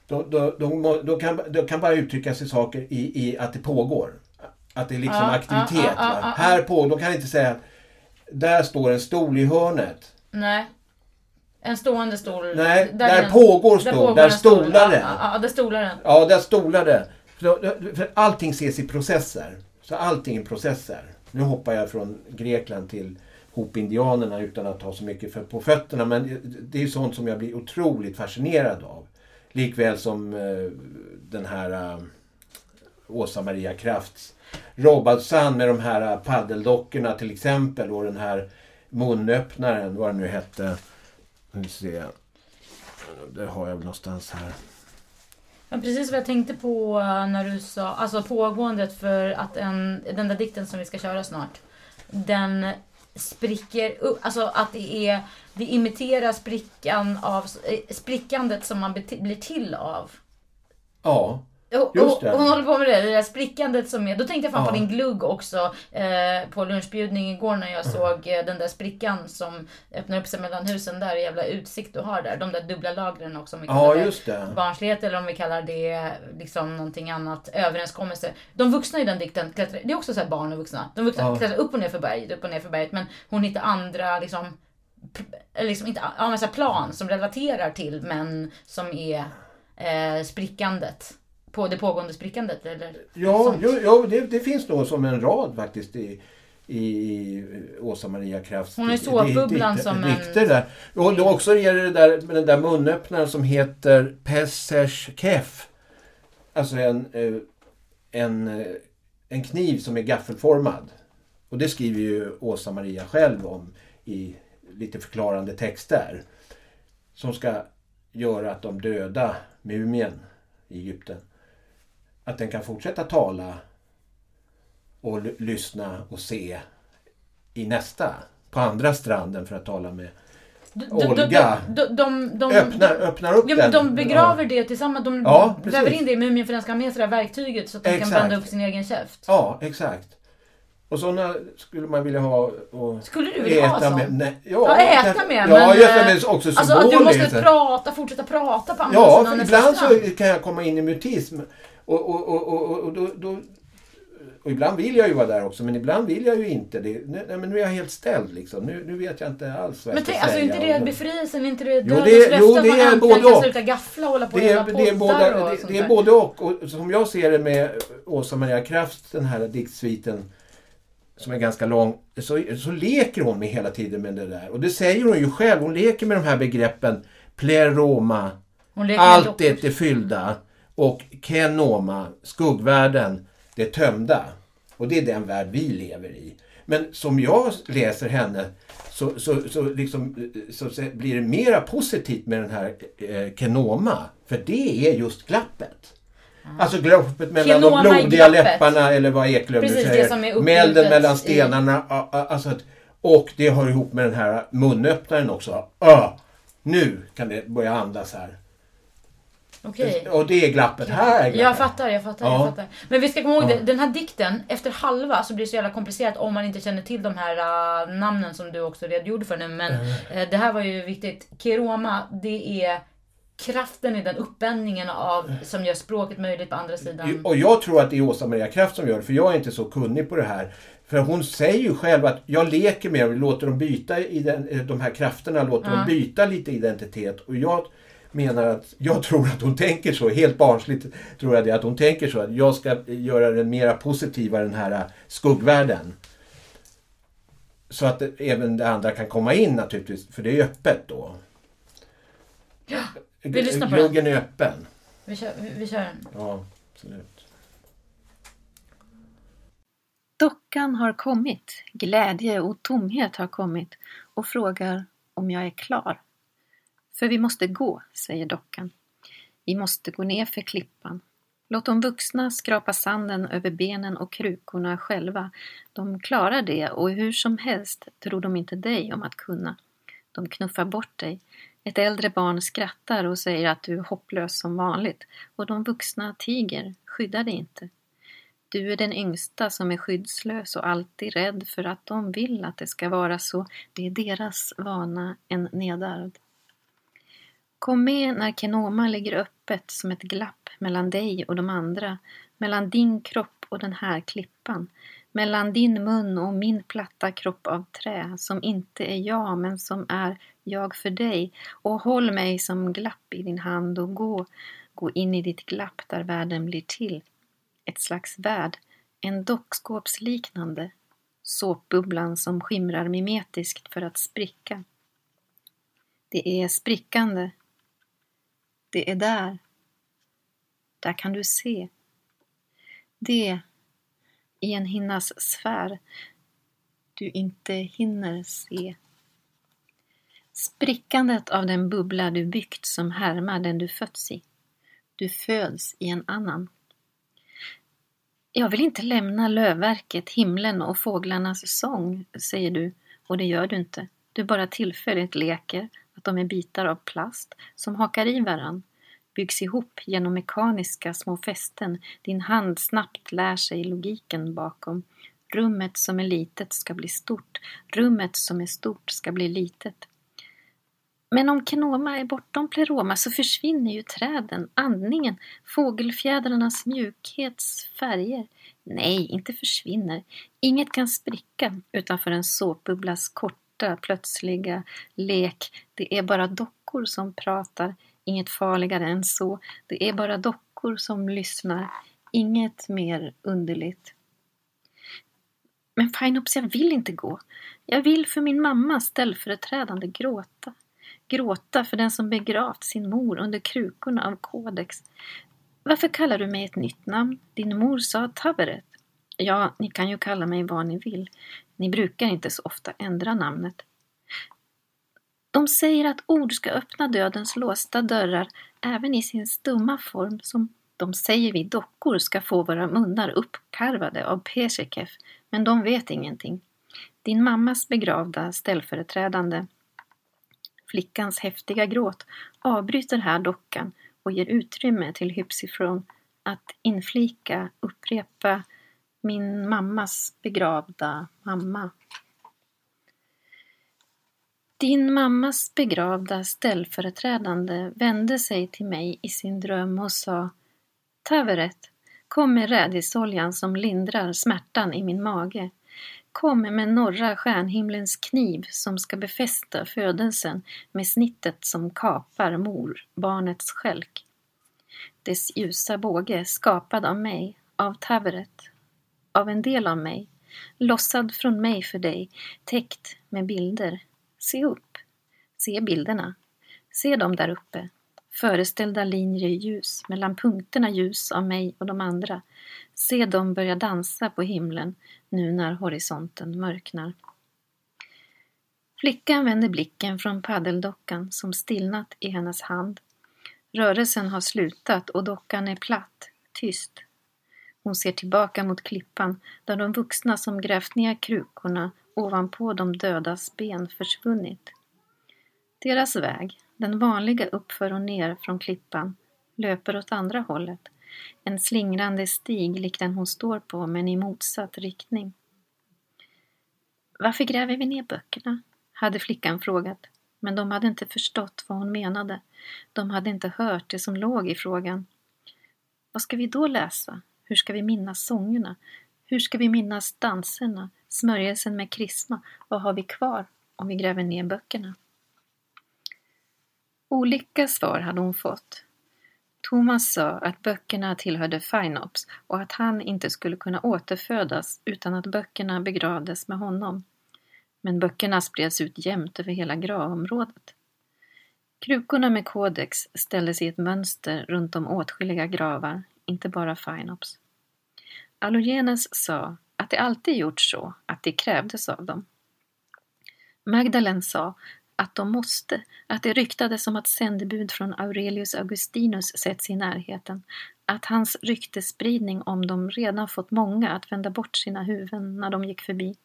De, de, de, de, kan, de kan bara uttrycka sig saker i, i att det pågår. Att det är liksom Ja, aktivitet. ja, ja, va? ja, ja. Här på, de kan inte säga att där står en stol i hörnet. Nej. En stående stol. Nej, där är en- pågår stol, pågår där stolar den. Ja, där stolar den. Ja, där stolar. För, för allting ses i processer. Så allting är processer. Nu hoppar jag från Grekland till hopindianerna utan att ha så mycket på fötterna. Men det är sånt som jag blir otroligt fascinerad av. Likväl som eh, den här eh, Åsa Maria Krafts Robinson med de här eh, paddeldockorna till exempel och den här munöppnaren, vad den nu hette. Nu ska se. Det har jag väl någonstans här. Men precis vad jag tänkte på eh, när du sa, alltså pågåendet för att en, den där dikten som vi ska köra snart, den spricker upp, alltså att det är, det imiterar sprickan av, eh, sprickandet som man blir till av. Ja, Just det. hon håller på med det, det där sprickandet som är... Då tänkte jag fan på din glugg också eh, på lunchbjudning igår när jag såg eh, den där sprickan som öppnar upp sig mellan husen där. Jävla utsikt du har där. De där dubbla lagren också. Om vi kallar ja just det. barnslighet eller om vi kallar det liksom någonting annat. Överenskommelse. De vuxna i den dikten klättrar, det är också så här barn och vuxna. De vuxna Ja. klättrar upp och ner för berget, upp och ner för berget. Men hon hittar andra liksom, liksom inte, ja, men så plan som relaterar till men som är eh, sprickandet. På det pågående sprickandet eller? Ja, jo, jo, det, det finns nog som en rad faktiskt i, i Åsa Maria Krafts Hon är såpbubblan som en- där. Och då också är det där med den där munöppnaren som heter Pesers Kef. Alltså en, eh, en, eh, en kniv som är gaffelformad. Och det skriver ju Åsa Maria själv om i lite förklarande texter. Som ska göra att de döda mumien i Egypten att den kan fortsätta tala och lyssna och se i nästa, på andra stranden för att tala med. De, Olga. De, de, de, Öppnar, öppnar upp Ja, den. men de begraver det tillsammans. De Ja, väver in det i mumien för den ska ha med sig det här verktyget så att den kan Exakt. blanda upp sin egen käft. Ja, exakt. Och sådana skulle man vilja ha och Skulle du vilja ha sånt? med. Nej, Ja, äta med, Ja, men, äta med eh, också Alltså att du måste symboliskt. prata, fortsätta prata på andra Ja, sidan nästa ibland så kan jag komma in i mutism. Och, och, och, och, och, då, då, och ibland vill jag ju vara där också, men ibland vill jag ju inte det. Nej, men nu är jag helt ställd liksom. Nu, nu vet jag inte alls vad Men jag ska tänk, alltså säga. inte det befrielsen, inte det dödens löfte jo, det är både och. sluta gaffla och hålla på Det är, det, är både, och det, det är både och. och. Som jag ser det med Åsa Maria Krafts, den här diktsviten som är ganska lång, så, så leker hon med hela tiden med det där. Och det säger hon ju själv. Hon leker med de här begreppen pleroma, allt det är fyllda och kenoma, skuggvärlden, det tömda. Och det är den värld vi lever i. Men som jag läser henne så, så, så, liksom, så, blir det mera positivt med den här eh, kenoma. För det är just glappet. Alltså glappet mellan Kenoma de i blodiga läpparna eller vad Eklöf nu Precis, säger. Melden mellan i- stenarna. a- Alltså, att- och det hör ihop med den här munöppnaren också. Ah, nu kan det börja andas här. Okej. Och det är glappet. Här är glappet. Jag fattar, jag fattar, Ja. jag fattar. Men vi ska komma ihåg Ja. den här dikten, efter halva så blir det så jävla komplicerat om man inte känner till de här uh, namnen som du också redogjorde för nu. Men eh, det här var ju viktigt. Keroma, det är kraften i den uppbändningen av, som gör språket möjligt på andra sidan. Och jag tror att det är Åsa Maria Kraft som gör det, för jag är inte så kunnig på det här. För hon säger ju själv att jag leker med dem, låter dem byta i den, de här krafterna, låter Ja. dem byta lite identitet. Och jag menar att, jag tror att hon tänker så, helt barnsligt tror jag det, att hon tänker så att jag ska göra den mera positiva, den här eh, skuggvärlden. Så att även det andra kan komma in naturligtvis, för det är öppet då. Ja, vi lyssnar på. Gluggen är öppen. Vi kör, vi, vi kör den. Ja, absolut. Dockan har kommit, glädje och tomhet har kommit och frågar om jag är klar. För vi måste gå, säger dockan. Vi måste gå ner för klippan. Låt de vuxna skrapa sanden över benen och krukorna själva. De klarar det och hur som helst tror de inte dig om att kunna. De knuffar bort dig. Ett äldre barn skrattar och säger att du är hopplös som vanligt och de vuxna tiger, skyddar dig inte. Du är den yngsta som är skyddslös och alltid rädd för att de vill att det ska vara så. Det är deras vana, en nedärvd. Kom med när Kenoma ligger öppet som ett glapp mellan dig och de andra, mellan din kropp och den här klippan, mellan din mun och min platta kropp av trä, som inte är jag men som är jag för dig, och håll mig som glapp i din hand och gå, gå in i ditt glapp där världen blir till. Ett slags värld, en dockskåpsliknande, såpbubblan som skimrar mimetiskt för att spricka. Det är sprickande. Det är där. Där kan du se. Det i en hinnas sfär du inte hinner se. Sprickandet av den bubbla du byggt som härmar den du fötts i. Du föds i en annan. Jag vill inte lämna lövverket, himlen och fåglarnas sång, säger du, och det gör du inte. Du bara tillfälligt leker att de är bitar av plast som hakar i varann, byggs ihop genom mekaniska små fästen. Din hand snabbt lär sig logiken bakom. Rummet som är litet ska bli stort. Rummet som är stort ska bli litet. Men om Kenoma är bortom Pleroma så försvinner ju träden, andningen, fågelfjädrarnas mjukhets färger. Nej, inte försvinner. Inget kan spricka utanför en såpbubblas första plötsliga lek. Det är bara dockor som pratar, inget farligare än så. Det är bara dockor som lyssnar, inget mer underligt. Men Finops, jag vill inte gå. Jag vill för min mamma ställföreträdande gråta gråta för den som begravt sin mor under krukorna av Kodex. Varför kallar du mig ett nytt namn? Din mor sa Taveret. Ja, ni kan ju kalla mig vad ni vill. Ni brukar inte så ofta ändra namnet. De säger att ord ska öppna dödens låsta dörrar även i sin stumma form som de säger vi dockor ska få våra munnar uppkarvade av Pesekef, men de vet ingenting. Din mammas begravda ställföreträdande Flickans häftiga gråt avbryter här dockan och ger utrymme till Hypsifron att inflika, upprepa min mammas begravda mamma. Din mammas begravda ställföreträdande vände sig till mig i sin dröm och sa Taveret, kom med rädisoljan som lindrar smärtan i min mage. Kom med norra stjärnhimlens kniv som ska befästa födelsen med snittet som kapar mor, barnets skälk. Dess ljusa båge skapad av mig, av Taveret, av en del av mig, lossad från mig för dig, täckt med bilder. Se upp, se bilderna, se dem där uppe, föreställda linjer i ljus, mellan punkterna ljus av mig och de andra. Se dem börja dansa på himlen nu när horisonten mörknar. Flickan vänder blicken från paddeldockan som stillnat i hennes hand. Rörelsen har slutat och dockan är platt, tyst. Hon ser tillbaka mot klippan där de vuxna som grävt ner krukorna ovanpå de dödas ben försvunnit. Deras väg, den vanliga uppför och ner från klippan, löper åt andra hållet. En slingrande stig lik den hon står på men i motsatt riktning. Varför gräver vi ner böckerna? hade flickan frågat, men de hade inte förstått vad hon menade. De hade inte hört det som låg i frågan. Vad ska vi då läsa? Hur ska vi minnas sångerna? Hur ska vi minnas danserna, smörjelsen med krisma? Vad har vi kvar om vi gräver ner böckerna? Olika svar hade hon fått. Thomas sa att böckerna tillhörde Finops och att han inte skulle kunna återfödas utan att böckerna begravdes med honom. Men böckerna spreds ut jämnt över hela gravområdet. Krukorna med kodex ställdes i ett mönster runt om åtskilliga gravar, inte bara Finops. Allogenes sa att det alltid gjort så, att det krävdes av dem. Magdalen sa att de måste, att det ryktades om att sändebud från Aurelius Augustinus setts i närheten, att hans ryktesspridning om dem redan fått många att vända bort sina huvuden när de gick förbi.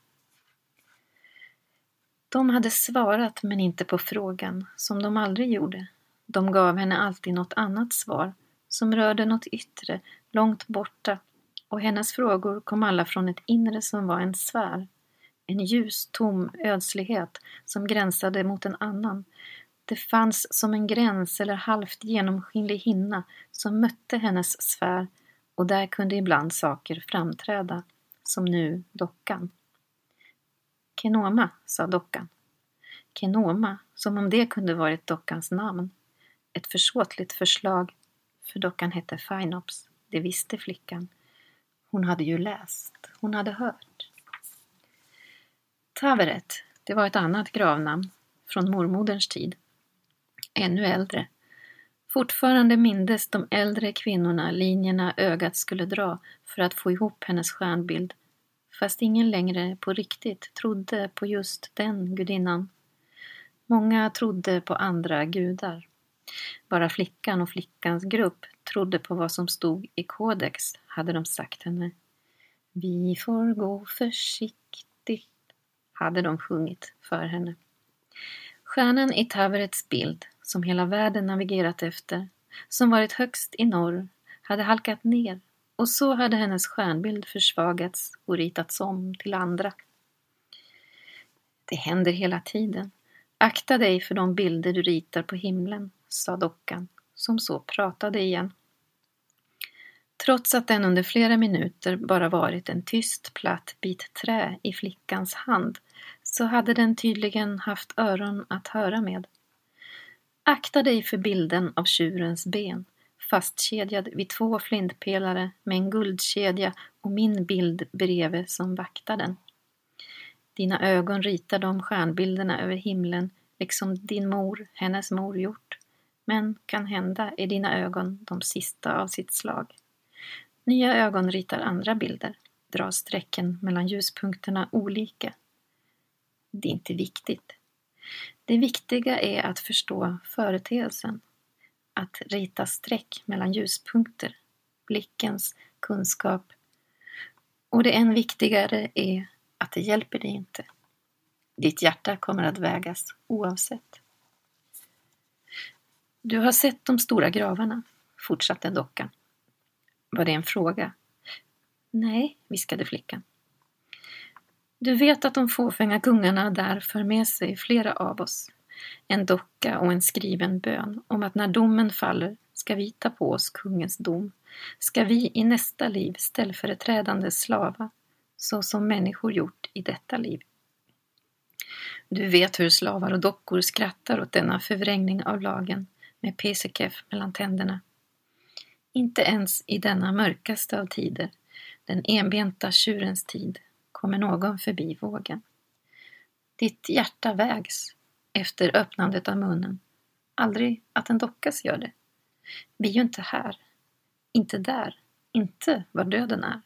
De hade svarat men inte på frågan, som de aldrig gjorde. De gav henne alltid något annat svar, som rörde något yttre, långt borta, och hennes frågor kom alla från ett inre som var en sfär. En ljus, tom ödslighet som gränsade mot en annan. Det fanns som en gräns eller halvt genomskinlig hinna som mötte hennes sfär och där kunde ibland saker framträda, som nu dockan. Kenoma, sa dockan. Kenoma, som om det kunde varit dockans namn. Ett försåtligt förslag, för dockan hette Finops, det visste flickan. Hon hade ju läst, hon hade hört. Taveret, det var ett annat gravnamn, från mormoderns tid. Ännu äldre. Fortfarande mindes de äldre kvinnorna linjerna ögat skulle dra för att få ihop hennes stjärnbild, fast ingen längre på riktigt trodde på just den gudinnan. Många trodde på andra gudar. Bara flickan och flickans grupp trodde på vad som stod i kodex, hade de sagt henne. Vi får gå försiktigt, hade de sjungit för henne. Stjärnan i Taverets bild, som hela världen navigerat efter, som varit högst i norr, hade halkat ner och så hade hennes stjärnbild försvagats och ritats om till andra. Det händer hela tiden. Akta dig för de bilder du ritar på himlen, sa dockan, som så pratade igen. Trots att den under flera minuter bara varit en tyst platt bit trä i flickans hand så hade den tydligen haft öron att höra med. Akta dig för bilden av tjurens ben, fastkedjad vid två flintpelare med en guldkedja och min bild bredvid som vaktar den. Dina ögon ritar de stjärnbilderna över himlen, liksom din mor, hennes mor, gjort. Men kan hända är dina ögon de sista av sitt slag. Nya ögon ritar andra bilder, drar strecken mellan ljuspunkterna olika. Det är inte viktigt. Det viktiga är att förstå företeelsen, att rita streck mellan ljuspunkter, blickens kunskap. Och det än viktigare är att det hjälper dig inte. Ditt hjärta kommer att vägas oavsett. Du har sett de stora gravarna, fortsatte dockan. Var det en fråga? Nej, viskade flickan. Du vet att de fåfänga kungarna där för med sig flera av oss. En docka och en skriven bön om att när domen faller ska vi ta på oss kungens dom. Ska vi i nästa liv ställföreträdande slava, så som människor gjort i detta liv. Du vet hur slavar och dockor skrattar åt denna förvrängning av lagen med pesekef mellan tänderna. Inte ens i denna mörkaste av tider, den enbenta tjurens tid, kommer någon förbi vågen. Ditt hjärta vägs efter öppnandet av munnen. Aldrig att en dockas gör det. Vi är ju inte här. Inte där. Inte var döden är.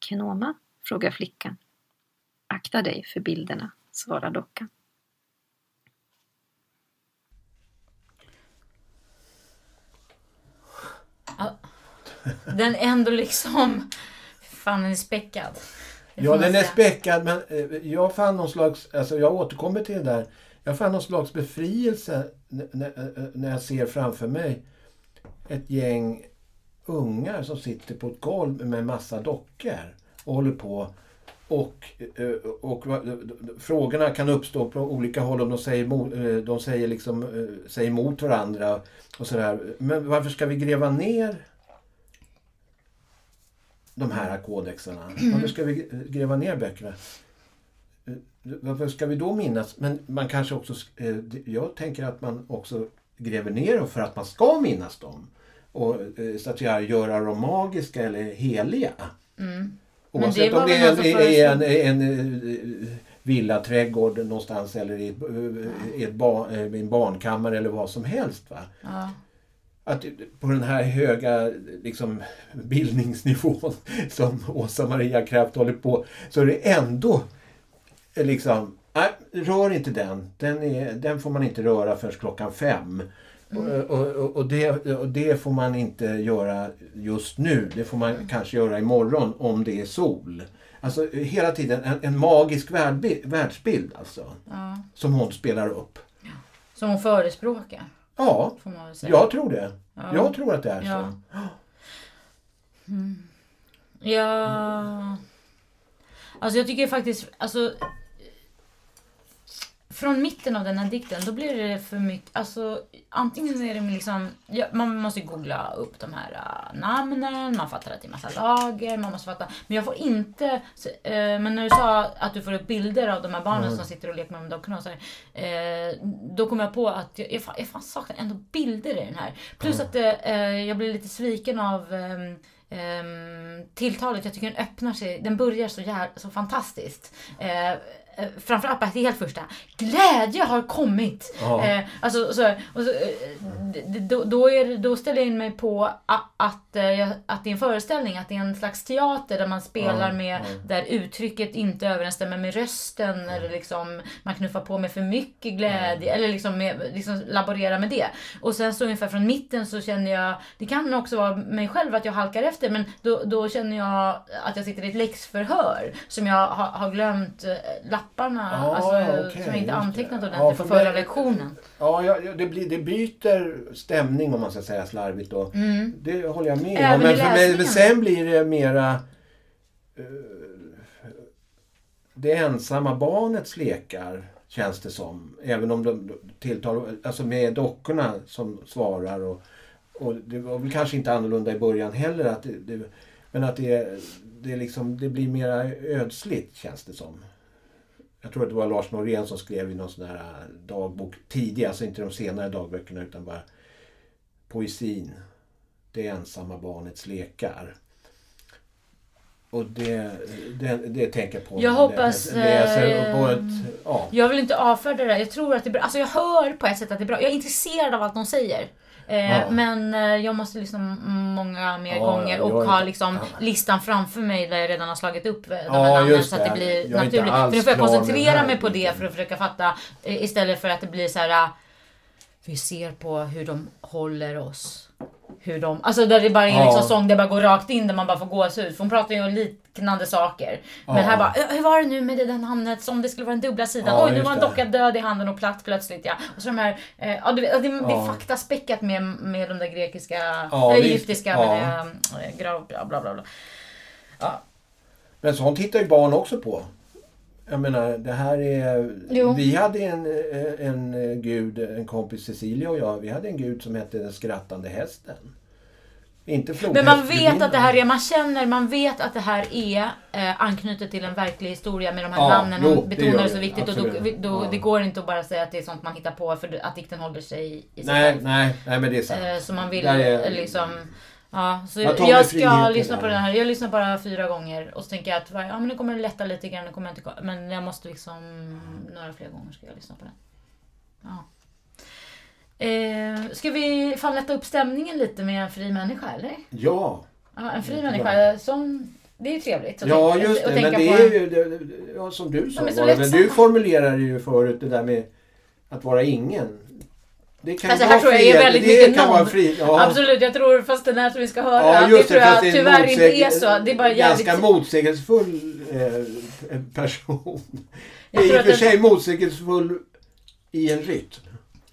Kenoma? frågar flickan. Akta dig för bilderna, svarar dockan. Den är ändå liksom... Fan, den är späckad. Ja, den är späckad men eh, jag fann någon slags, alltså jag återkommer till det där. Jag fann någon slags befrielse n- eh, när jag ser framför mig ett gäng ungar som sitter på ett golv med massa dockor och håller på. Och, eh, och, va- frågorna kan uppstå på olika håll om de säger, eh, de säger, liksom, eh, säger emot varandra. Och sådär. Men varför ska vi gräva ner de här kodexarna? Varför ska vi gräva ner böckerna? Varför ska vi då minnas? Men man kanske också... Jag tänker att man också gräver ner dem för att man ska minnas dem. Och så att säga göra dem magiska eller heliga. Mm. Oavsett var om det är, är en, föreslog- en, eh, villaträdgård någonstans eller i, eh, i ett ba, eh, i en barnkammare eller vad som helst. Va? Ja. Att på den här höga liksom, bildningsnivån <laughs> som Åsa Maria Kraft håller på så är det ändå liksom, nej, rör inte den. Den, är, den får man inte röra förrän klockan fem. Och, och, och, och, det, och det får man inte göra just nu. Det får man kanske göra imorgon om det är sol. Alltså hela tiden en, en magisk världbild, världsbild alltså. Ja. Som hon spelar upp. Som hon förespråkar, Ja, jag tror det. Ja. Jag tror att det är Ja. så. <gasps> Ja... Alltså jag tycker faktiskt, alltså... Från mitten av den här dikten, då blir det för mycket, alltså antingen är det liksom, ja, man måste googla upp de här uh, namnen, man fattar att det är massa lager, man måste fatta, men jag får inte, eh, men när du sa att du får upp bilder av de här barnen som sitter och leker med de dockorna och så här, eh, då kom jag på att jag, jag, fan, jag fan saknar ändå bilder i den här. Plus att eh, jag blir lite sviken av ehm, ehm, tilltalet. Jag tycker den öppnar sig, den börjar så, jär, så fantastiskt. Eh, framförallt på helt första. Glädje har kommit! Ja. Eh, alltså, så, och så, eh, då, då, är, då ställer jag in mig på att, eh, att det är en föreställning, att det är en slags teater där man spelar Ja, med, ja. där uttrycket inte överensstämmer med rösten eller liksom man knuffar på med för mycket glädje eller liksom, med, liksom laborera med det. Och sen så ungefär från mitten så känner jag, det kan också vara mig själv att jag halkar efter men då, då känner jag att jag sitter i ett läxförhör som jag har, har glömt eh, lapparna, Ja, alltså, okej, som jag inte det. antecknat Ja, ordentligt för på förra mig- lektionen. Ja, ja, ja, det, blir, det byter stämning om man ska säga slarvigt då. Mm. Det håller jag med Även om. Men för läsningen. sen blir det mera eh, det ensamma barnets lekar känns det som. Även om de tilltalar, alltså med dockorna som svarar och, och det var väl kanske inte annorlunda i början heller. Att det, det, men att det, det, liksom, det blir mera ödsligt känns det som. Jag tror att det var Lars Norén som skrev i någon sån här dagbok tidigare, alltså inte de senare dagböckerna utan bara poesin. Det ensamma barnets lekar. Och det, det, det tänker jag på. Jag hoppas, jag läser på eh, ett, ja. Jag vill inte avfärda det där. Jag tror att det är bra. Alltså jag hör på ett sätt att det är bra. Jag är intresserad av allt de säger. Eh, Ja. Men eh, jag måste lyssna många mer Ja, gånger och är ha inte- liksom ja. listan framför mig där jag redan har slagit upp eh, de här namnen så att det blir Jag naturligt. För nu får jag koncentrera mig på det för att försöka fatta istället för att det blir så här. Vi ser på hur de håller oss. Hur de, alltså där det bara är en Ja. liksom sång där bara går rakt in där man bara får gåshud. För hon pratar ju om liknande saker. Men Ja. här bara, "Eh, hur var det nu med det där namnet som det skulle vara den dubbla sidan? Ja, Oj, nu var en det. docka död i handen och platt plötsligt ja. Och så de här, eh, ja, ja, det, det är Ja. faktaspäckat med, med de där grekiska, Ja, egyptiska, Ja. med, eh, grav, bla bla bla. bla. Ja. Men sånt tittar ju barn också på. Jag menar, det här är... Jo. Vi hade en, eh, en eh, gud, en kompis Cecilia och jag, vi hade en gud som hette den skrattande hästen. Inte Men man vet att det här är, man känner, man vet att det här är eh, anknutet till en verklig historia med de här Ja, namnen. jo, Hon det betonar det så viktigt och då, då, Ja. det går inte att bara säga att det är sånt man hittar på för att dikten håller sig i sig Nej, själv. nej, nej men det är sant. Eh, så man vill är- liksom... Ja, så Jag jag ska lyssna på den här. Jag lyssnar bara fyra gånger och så tänker jag att ja, men nu kommer det lätta lite grann. Kommer jag inte, men jag måste liksom... Några fler gånger ska jag lyssna på den. Ja. Eh, ska vi fan lätta upp stämningen lite med en fri människa eller? Ja, Ja, en fri människa som... Det är ju trevligt att ja tänka, just det. Men det är ju, det, det- ja, som du sa, det, men lättsamma. du formulerade ju förut det där med att vara ingen. Det kan Alltså, vara här tror jag är väldigt det mycket vara fri, ja. Absolut, jag tror fast den här som vi ska höra. Ja, det just tror det, jag det tyvärr inte är så. Det är bara jävligt... Ganska motsägelsefull eh, person. Jag I och för den- sig motsägelsefull i en rytm.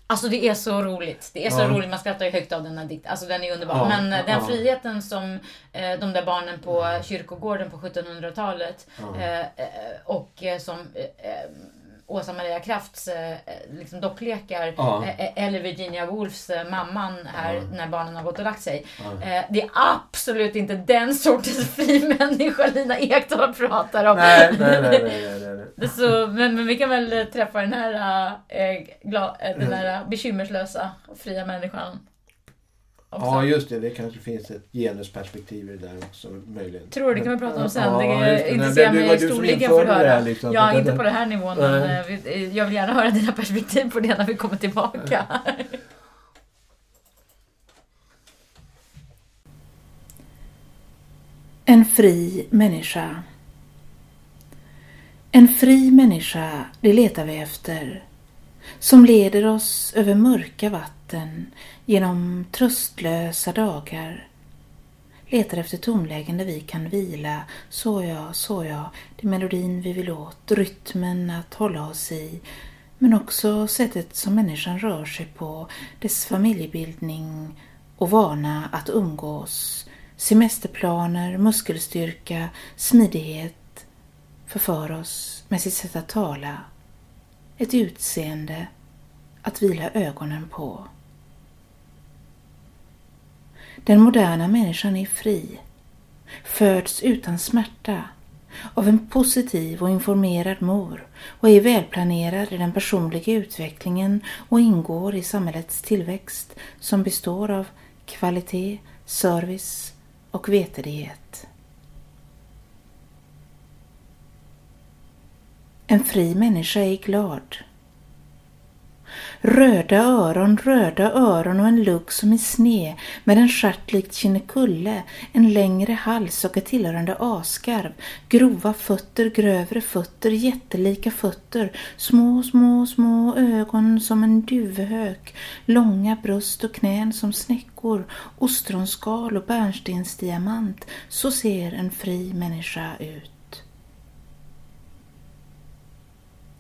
Alltså det är så roligt. Det är så Ja. roligt, man skrattar ju högt av den här dikten. Alltså den är underbar. Ja, Men eh, den ja. friheten som eh, de där barnen på kyrkogården på 1700-talet eh, eh, och som Åsa Maria Krafts eh, liksom docklekar Ja. eh, eller Virginia Woolfs eh, mamman här Ja. när barnen har gått och lagt sig. Ja. Eh, det är absolut inte den sortens <laughs> fri människa Lina Ekdahl pratar om. Nej, nej, nej, nej, nej, <laughs> Så, men, men vi kan väl eh, träffa den här, äh, gla, den här bekymmerslösa, fria människan. Också. Ja, just det. Det kanske finns ett genusperspektiv i det där också möjligen. Tror det kan vi prata om sen. Ja, det intresserar mig du storleken för att det höra. här, liksom. Ja, inte på den här nivån. Men eh, vi- jag vill gärna höra dina perspektiv på det när vi kommer tillbaka. En fri människa. En fri människa, det letar vi efter, som leder oss över mörka vatten genom tröstlösa dagar. Letar efter tonlägen där vi kan vila, så ja, så ja, det är melodin vi vill åt, rytmen att hålla oss i, men också sättet som människan rör sig på, dess familjebildning och vana att umgås, semesterplaner, muskelstyrka, smidighet. Förför oss med sitt sätt att tala, ett utseende att vila ögonen på. Den moderna människan är fri, föds utan smärta, av en positiv och informerad mor och är välplanerad i den personliga utvecklingen och ingår i samhällets tillväxt som består av kvalitet, service och vetendighet. En fri människa är glad. Röda öron, röda öron och en lugg som är sned med en stjärt likt Kinnekulle, en längre hals och ett tillhörande askarv, grova fötter, grövre fötter, jättelika fötter, små, små, små ögon som en duvhök, långa bröst och knän som snäckor, ostronskal och bärnstensdiamant. Så ser en fri människa ut.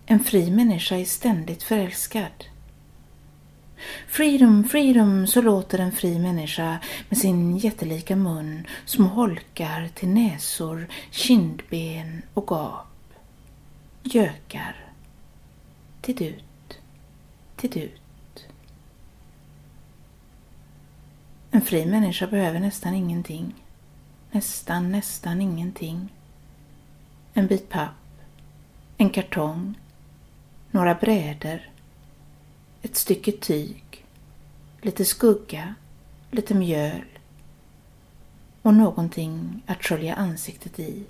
En fri människa är ständigt förälskad. Freedom, freedom, så låter en fri människa med sin jättelika mun, små holkar till näsor, kindben och gap. Gökar. Tidut, tidut. En fri människa behöver nästan ingenting. Nästan, nästan ingenting. En bit papp, en kartong, några brädor, ett stycke tyg, lite skugga, lite mjöl. Och någonting att skölja ansiktet i.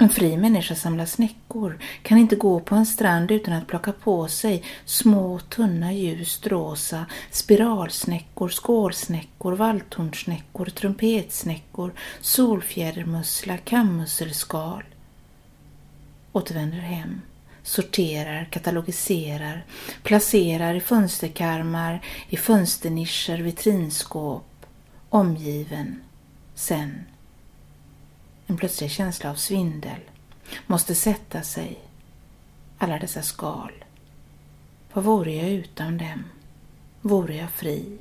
En fri människa samlar snäckor, kan inte gå på en strand utan att plocka på sig små tunna ljust rosa spiralsnäckor, skålsnäckor, valltornsnäckor, trumpetsnäckor, solfjädermussla, kammusselskal. Återvänder hem sorterar, katalogiserar, placerar i fönsterkarmar, i fönsternischer, vitrinskåp, omgiven, sen. En plötslig känsla av svindel måste sätta sig. Alla dessa skal. Vad vore jag utan dem? Vore jag fri?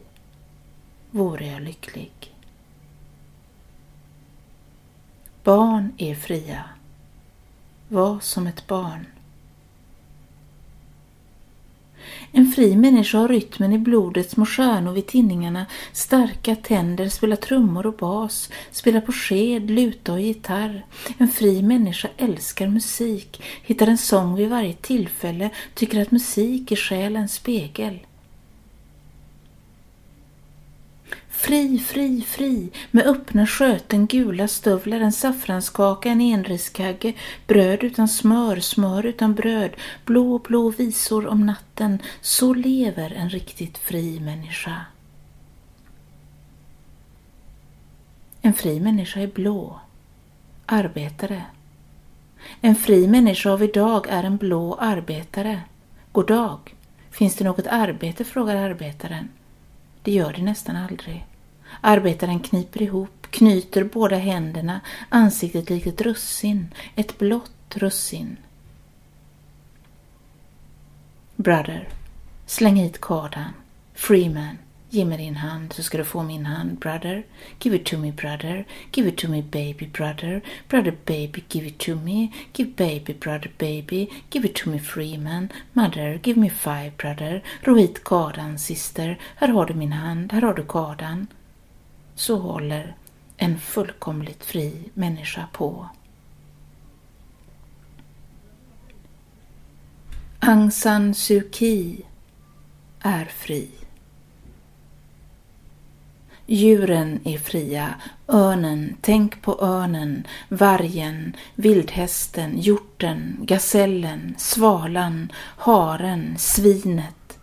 Vore jag lycklig? Barn är fria. Var som ett barn. En fri människa har rytmen i blodet, små stjärnor vid tinningarna, starka tänder, spelar trummor och bas, spelar på sked, luta och gitarr. En fri människa älskar musik, hittar en sång vid varje tillfälle, tycker att musik är själens spegel. Fri, fri, fri, med öppna sköten, gula stövlar, en saffranskaka, en enriskagge, bröd utan smör, smör utan bröd, blå, blå visor om natten. Så lever en riktigt fri människa. En fri människa är blå, arbetare. En fri människa av idag är en blå arbetare. God dag. Finns det något arbete? frågar arbetaren. Det gör det nästan aldrig. Arbetaren kniper ihop, knyter båda händerna, ansiktet likt ett russin, ett blått russin. Brother, släng hit kardan. Freeman, ge mig din hand så ska du få min hand, brother. Give it to me, brother. Give it to me, baby, brother. Brother, baby, give it to me. Give baby, brother, baby. Give it to me, Freeman. Mother, give me five, brother. Ro hit kardan, syster. Här har du min hand, här har du kardan så håller en fullkomligt fri människa på. Aung San Suu Kyi är fri. Djuren är fria. Örnen, tänk på örnen, vargen, vildhästen, hjorten, gasellen, svalan, haren, svinet,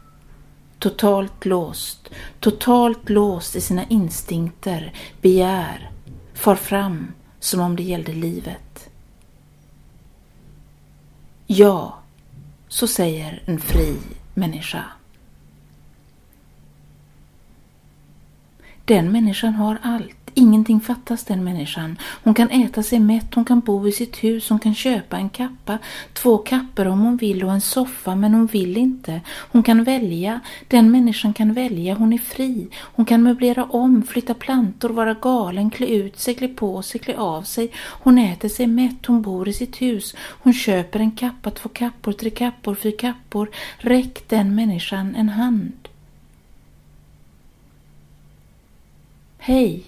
totalt låst, totalt låst i sina instinkter, begär, far fram som om det gällde livet. Ja, så säger en fri människa. Den människan har allt, Ingenting fattas den människan. Hon kan äta sig mätt, hon kan bo i sitt hus, hon kan köpa en kappa, två kappor om hon vill och en soffa, men hon vill inte. Hon kan välja. Den människan kan välja. Hon är fri. Hon kan möblera om, flytta plantor, vara galen, klä ut sig, klä på sig, klä av sig. Hon äter sig mätt, hon bor i sitt hus. Hon köper en kappa, två kappor, tre kappor, fyra kappor. Räck den människan en hand. Hej!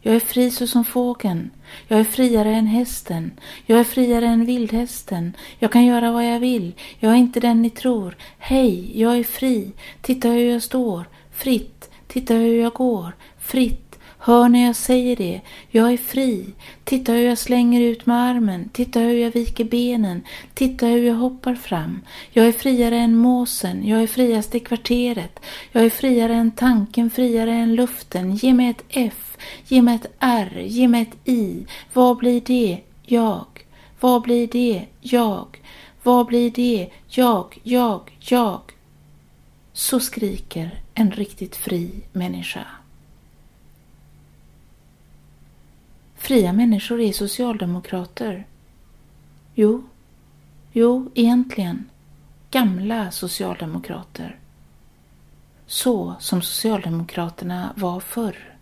Jag är fri såsom fågeln. Jag är friare än hästen. Jag är friare än vildhästen. Jag kan göra vad jag vill. Jag är inte den ni tror. Hej, jag är fri. Titta hur jag står. Fritt. Titta hur jag går. Fritt. Hör när jag säger det. Jag är fri. Titta hur jag slänger ut med armen. Titta hur jag viker benen. Titta hur jag hoppar fram. Jag är friare än måsen. Jag är friast i kvarteret. Jag är friare än tanken, friare än luften. Ge mig ett F. Ge mig ett R, ge mig ett I. Vad blir det? Jag. Vad blir det? Jag. Vad blir det? Jag, jag, jag. Så skriker en riktigt fri människa. Fria människor är socialdemokrater. Jo, jo, egentligen gamla socialdemokrater. Så som socialdemokraterna var förr.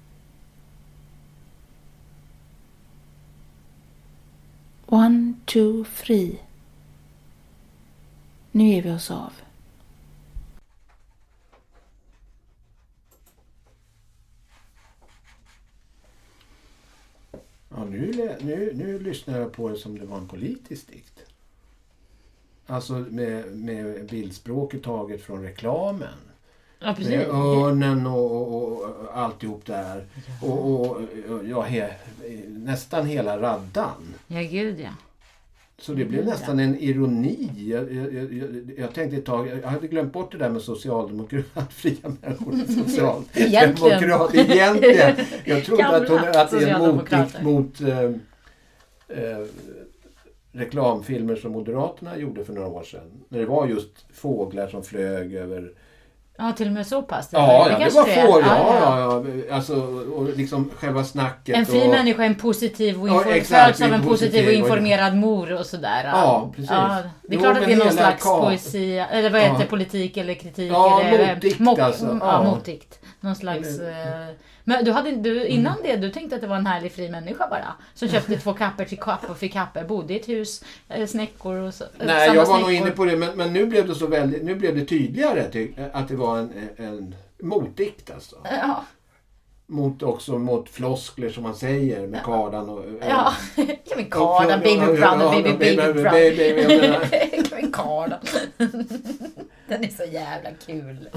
One, two, three. Nu ger vi oss av. Ja, nu, nu, nu lyssnar jag på det som det var en politisk dikt. Alltså med, med bildspråket taget från reklamen. Ja, precis. Med örnen och, och, och alltihop där. Och, och, och ja, he, nästan hela raddan. Ja, gud ja. Så det blev nästan en ironi. Jag, jag, jag, jag tänkte ett tag, jag hade glömt bort det där med socialdemokrat, <laughs> fria människor. Socialdemokrat, <laughs> egentligen. Jag trodde att, hon, att det är en socialdemokrater. mot eh, eh, reklamfilmer som Moderaterna gjorde för några år sedan. När det var just fåglar som flög över Ja, till och med så pass. Ja, ja det kanske var är. får. Ja, ja, ja. Alltså, och liksom själva snacket. En fri och, människa en positiv och Ja, informerad, föds av en positiv och positiv och- informerad mor och sådär. Ja, precis. Ja, det är Jo, klart att det är någon slags ka- poesi, eller vad heter Ja. politik eller kritik. Ja, eller, motdikt mock- alltså. Ja, Ja. motdikt. Någon slags... eh, Men du hade, du, innan det, du tänkte att det var en härlig fri människa bara? Som köpte två kappor till kappor för kappor, bodde i ett hus, eh, snäckor och så. eh, Nej, jag var nog snäckor. inne på det. Men, men nu blev det så väldigt, nu blev det tydligare ty, att det var en, en motdikt alltså. Ja, Mot också mot floskler som man säger med kardan och... ja. <laughs> ja men kardan, baby brother, baby, baby brother. baby, kardan. Den är så jävla kul.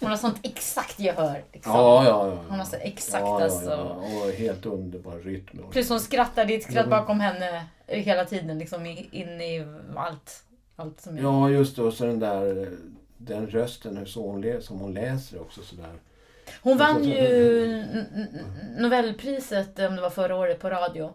Hon har sånt exakt gehör. Liksom. Ja, ja, ja. Hon har så exakt ja, alltså. ja. Och helt underbar rytm. Plus hon skrattar, det är ett skratt bakom henne hela tiden. Liksom in i allt. Allt som. Ja, just det. Och så den där den rösten hur så hon som hon läser också sådär. Hon vann ju Nobelpriset, om det var förra året, på radio.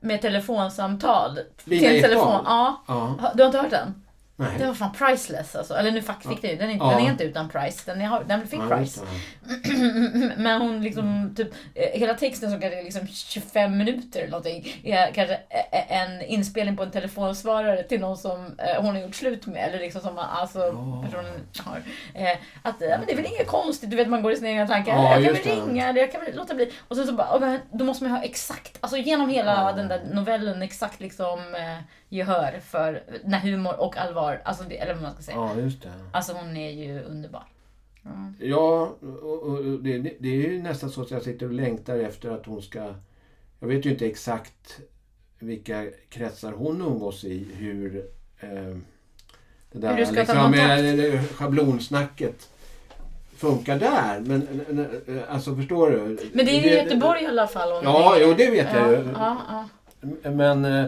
Med telefonsamtal. Lina till telefon. Ja. Ja. Du har inte hört den? Nej. Den var fan priceless alltså. Eller nu fick fick du den, är inte- Ja. den är inte utan price. Den, är, den fick Ja, price. det. <clears throat> Men hon liksom, typ, eh, hela texten som kanske är liksom 25 minuter eller någonting, är kanske ä- en inspelning på en telefonsvarare till någon som eh, hon har gjort slut med. Eller liksom som alltså, personen har. Eh, att, ja, men det är väl inget konstigt, du vet man går i sina egna tankar. Ja, jag kan väl det. ringa, jag kan väl låta bli. Och sen så bara, oh, då måste man ha exakt, alltså genom hela den där novellen, exakt liksom eh, gehör för när humor och allvar, alltså det, eller vad man ska säga. Ja, just det. Alltså hon är ju underbar. Ja, och, och det, det är ju nästan så att jag sitter och längtar efter att hon ska... Jag vet ju inte exakt vilka kretsar hon umgås i, hur... Eh, det där Hur du ska ta liksom, kontakt. eh, det schablonsnacket funkar där. Men alltså förstår du? Men det är ju i Göteborg i alla fall. Ja, är. jo, det vet jag ja, ju. Ja, ja. Men eh,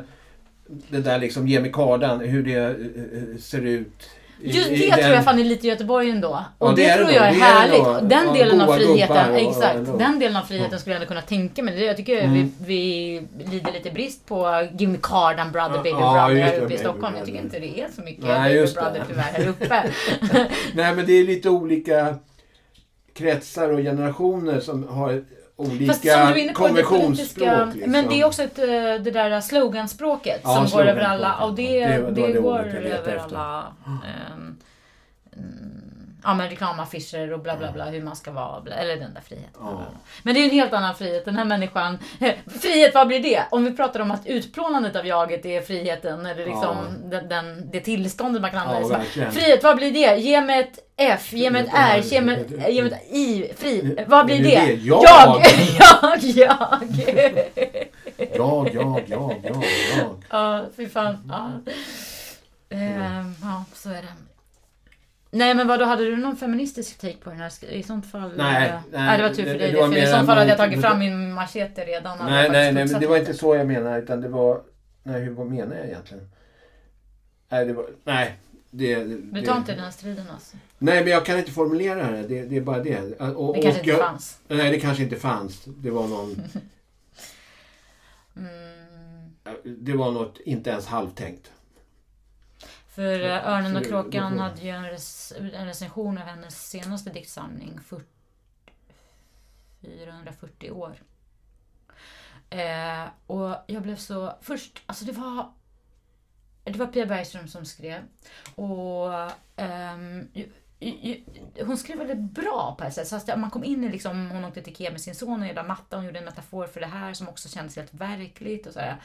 det där liksom, ge mig kardan, hur det eh, ser ut. i- Just det den- tror jag fan är lite Göteborg ändå. Och Ja, det det, är tror jag är det är härligt. nog. Den delen av friheten, och- exakt. och- Den delen av friheten skulle jag ändå kunna tänka mig. Jag tycker Mm. vi, vi lider lite brist på Give me cardan brother, baby ja, brother här uppe i Stockholm. Jag tycker inte det är så mycket Nej, baby brother tyvärr här uppe. <laughs> Nej, men det är lite olika kretsar och generationer som har olika Fast som du är inne på, det konventionsspråk. liksom. men det är också ett, eh, det där sloganspråket Ja, som går över alla. Och det. Det det, det går över alla mm, ja, men reklamaffischer och bla bla bla hur man ska vara. Bla, eller den där friheten. bla. Men det är en helt annan frihet. Den här människan. <laughs> Frihet, vad blir det? Om vi pratar om att utplånandet av jaget är friheten. Eller liksom den, den, det tillståndet man kan använda. Ja, frihet, vad blir det? Ge mig ett F, ge mig ett R, ge mig ett, ge mig ett I. Fri. Vad blir det? Jag! Jag! <laughs> Jag! <laughs> jag. Jag, jag, jag, jag. Ja, fy fan. Ja. Ehm, ja, så är det. Nej men vad då hade du någon feministisk take på den här? I sånt fall... Nej, eh, nej, det var tur för det- dig. det För i sånt fall hade jag tagit fram min machete redan. Nej, nej, nej, men det var inte så jag menade. Utan det var... Nej, hur, vad menar jag egentligen? Nej, det var... Nej. Det, Du tar inte den här striden alltså? Nej, men jag kan inte formulera det. Det, det är bara det. Och, Det kanske inte jag, fanns. Nej, det kanske inte fanns. Det var någon... <laughs> Mm. Det var något inte ens halvtänkt. För eh, Örnen och kråkan hade ju en, en recension av hennes senaste diktsamling. 40, 440 år. Eh, och jag blev så... Först, alltså det var... Det var Pia Bergström som skrev. Och ehm, ju- ju- hon skrev väldigt bra på ett sätt. Så att man kom in i liksom, hon åkte till Ikea med sin son och gillade matta. Hon gjorde en metafor för det här som också kändes helt verkligt. Och så här.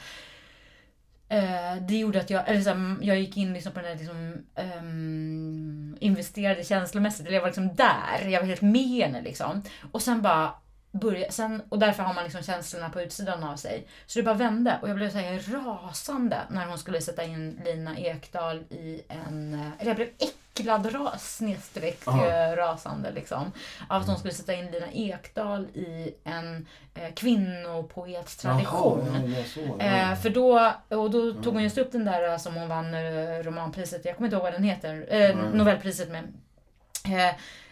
Eh, det gjorde att jag, eller så här, mm, jag gick in liksom på den där liksom, ehm, investerade känslomässigt. Eller jag var liksom där. Jag var helt med henne liksom. Och sen bara börja, sen, och därför har man liksom känslorna på utsidan av sig. Så det bara vände och jag blev så här rasande när hon skulle sätta in Lina Ekdahl i en... Eh, eller jag blev äcklad ras, snedstreck eh, rasande liksom. Av att hon skulle sätta in Lina Ekdahl i en eh, kvinnopoettradition. Jaha, ja. Eh, för då, och då tog hon just upp den där eh, som hon vann eh, romanpriset, jag kommer inte ihåg vad den heter, eh, Nobelpriset med.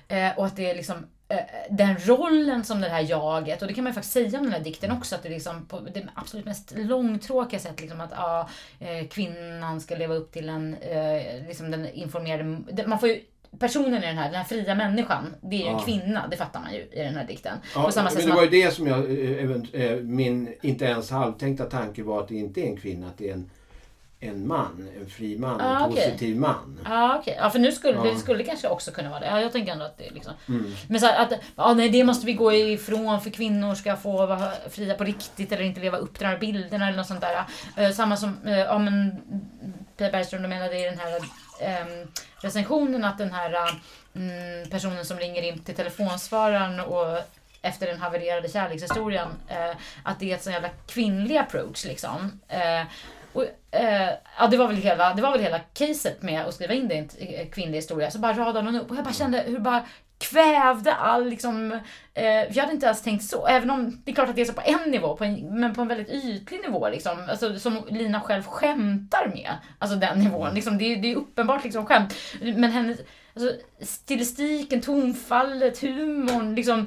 Eh, och att det är liksom den rollen som det här jaget, och det kan man ju faktiskt säga om den här dikten också, att det är liksom på det absolut mest långtråkiga sätt, liksom att ja, eh, kvinnan ska leva upp till en, eh, liksom den informerade, det- man får ju Personen i den här, den här fria människan, det är ju en Ja. kvinna, det fattar man ju i den här dikten. Ja, på samma men sätt det som var ju det som jag, eh, eh, min inte ens halvtänkta tanke var att det inte är en kvinna, att det är en, en man, en fri man, Ah, en okej. positiv man. Ja okej, ja, för nu skulle Ja. Mm. det skulle kanske också kunna vara det. Ja, jag tänker ändå att det är liksom. Men så här, att, ja, nej det måste vi gå ifrån för kvinnor ska få vara fria på riktigt eller inte leva upp till de här bilderna eller något sånt där. Eh, samma som, eh, ja men Pia Bergström menade i den här ehm, recensionen att den här mm, personen som ringer in till telefonsvararen och efter den havererade kärlekshistorien, eh, att det är ett sån jävla kvinnlig approach liksom. Eh, och, eh, ja, det var väl hela, det var väl hela caset med att skriva in det i en t- kvinnlig historia. Så bara radade hon upp och jag bara kände hur bara kvävde all liksom, eh, jag hade inte ens tänkt så. Även om det är klart att det är så på en nivå, på en, men på en väldigt ytlig nivå liksom. Alltså, som Lina själv skämtar med. Alltså den nivån. Liksom, det, är, det är uppenbart liksom skämt. Men hennes, alltså, stilistiken, tonfallet, humorn, liksom.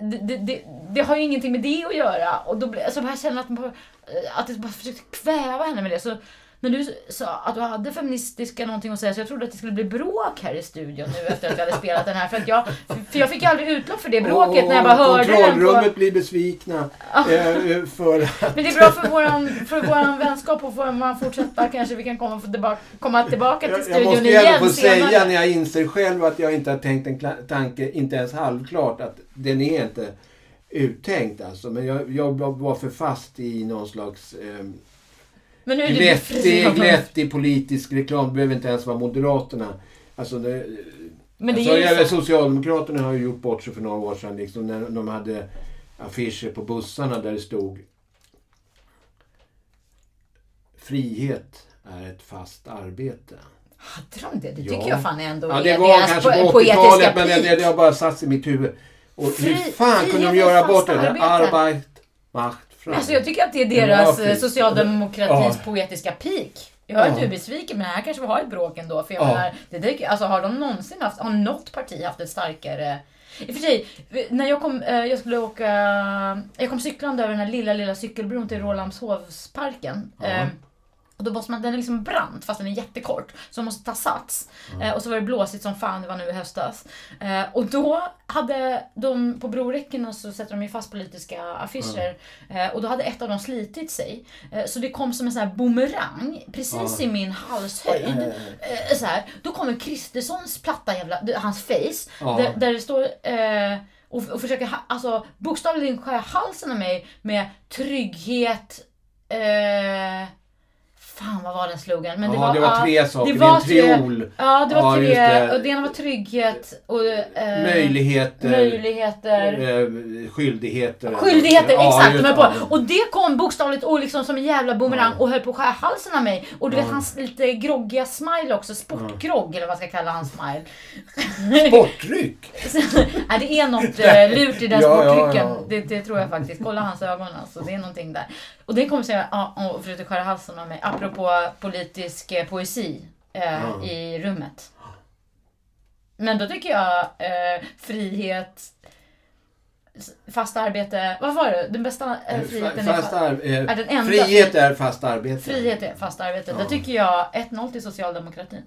Det, det, det, har ju ingenting med det att göra. Och då blir, alltså, jag känner att, man eh, att jag bara försökte kväva henne med det. Så när du sa att du hade feministiska någonting att säga så jag trodde att det skulle bli bråk här i studion nu efter att vi hade spelat den här. För, att jag, för jag fick ju aldrig utlopp för det bråket när jag bara hörde den. Kontrollrummet På, blir besvikna. eh, för att... men det är bra för våran, för våran vänskap och får man fortsätta kanske vi kan komma, tillbaka, komma tillbaka till Jag, jag studion måste ju igen ändå få senare. säga när jag inser själv att jag inte har tänkt en tanke, inte ens halvklart, att den är inte uttänkt alltså. Men jag, jag var för fast i någon slags eh, Men nu är glättig, glättig <laughs> politisk reklam. Det behöver inte ens vara Moderaterna. Alltså, det, Men det alltså, så. Socialdemokraterna har ju gjort bort sig för några år sedan. Liksom, när de hade affischer på bussarna där det stod Frihet är ett fast arbete. Hade de det? Det Ja. tycker jag fan ändå Ja, det var deras kanske på 80-talet men det, det, har bara satt i mitt huvud. Och Fri- hur fan kunde de göra bort det? arbete. Arbeit, macht, fram. Alltså jag tycker att det är Ja, deras fint. eh, socialdemokratins Ja. poetiska peak. Jag är Ja. inte besviken men här kanske vi har ett bråk ändå. För jag Ja. menar, det där, alltså, har de någonsin haft, har något parti haft ett starkare i och för sig, när jag kom, eh, jag skulle åka, jag kom cyklande över den här lilla, lilla cykelbron till Rålambshovsparken. Ja. Och då måste man, den är liksom brant fast den är jättekort. Så man måste ta sats. Eh, och så var det blåsigt som fan, det var nu i höstas. Eh, och då hade de, på broräckena så sätter de ju fast politiska affischer. Eh, och då hade ett av dem slitit sig. Eh, så det kom som en sån här boomerang precis i min halshöjd. Eh, så här. Då kommer Kristerssons platta jävla, hans face. Där, där det står eh, och, och försöker alltså, bokstavligen skära halsen av mig med trygghet. Fan vad var den slogan? Men Ja, det var ja, tre saker. Det Det var en tre, triol. ja, det var Ja, tre. det. Och det ena var trygghet och eh, Möjligheter. möjligheter. Eh, skyldigheter. Skyldigheter, Ja, exakt. just De det. på. Och det kom bokstavligt och liksom som en jävla boomerang och höll på att skära halsen av mig. Och du vet Ja. hans lite groggiga smile också, sportgrogg eller vad jag ska kalla hans smile. Sportdryck. <laughs> Nej, det är något eh, lurt i den Ja, ja, sportdrycken. ja. Det, det tror jag faktiskt. Kolla hans ögon alltså. Det är någonting där. Och det kommer säga, ja, och försökte skära halsen av mig. Apropå politisk eh, poesi eh, Ja. i rummet. Men då tycker jag eh, frihet, fast arbete. Vad var det? Den bästa eh, friheten är Fast eh, är den enda frihet är fast arbete. frihet är fast arbete. Ja. Då tycker jag 1-0 till socialdemokratin.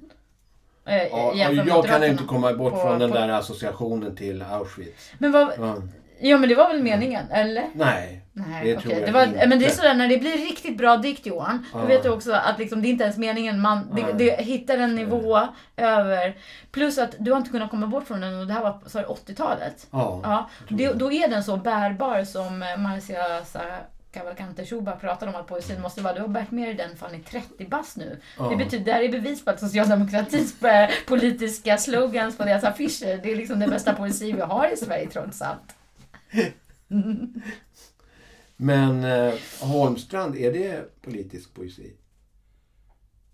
Eh, Ja, jag kan inte komma bort På- från den på- där associationen till Auschwitz. Men vad, Ja. ja men det var väl meningen, eller? Nej, Nej, det jag det var, inte. Men det är sådär när det blir riktigt bra dikt Johan. Då Ja. vet du också att liksom, det är inte ens meningen. Man, det, det hittar en nivå över. Plus att du har inte kunnat komma bort från den och det här var så här 80-talet. Ja. Ja, det, då är den så bärbar som eh, Marcia Cavalcante Schuba pratade om att poesin måste vara. Du har bärt med dig den fan i 30 bast nu. Ja. Det betyder, det här är bevis på att socialdemokratins eh, politiska slogans på deras affischer, det är liksom den bästa poesi vi har i Sverige trots allt. <laughs> Men eh, Holmstrand, är det politisk poesi?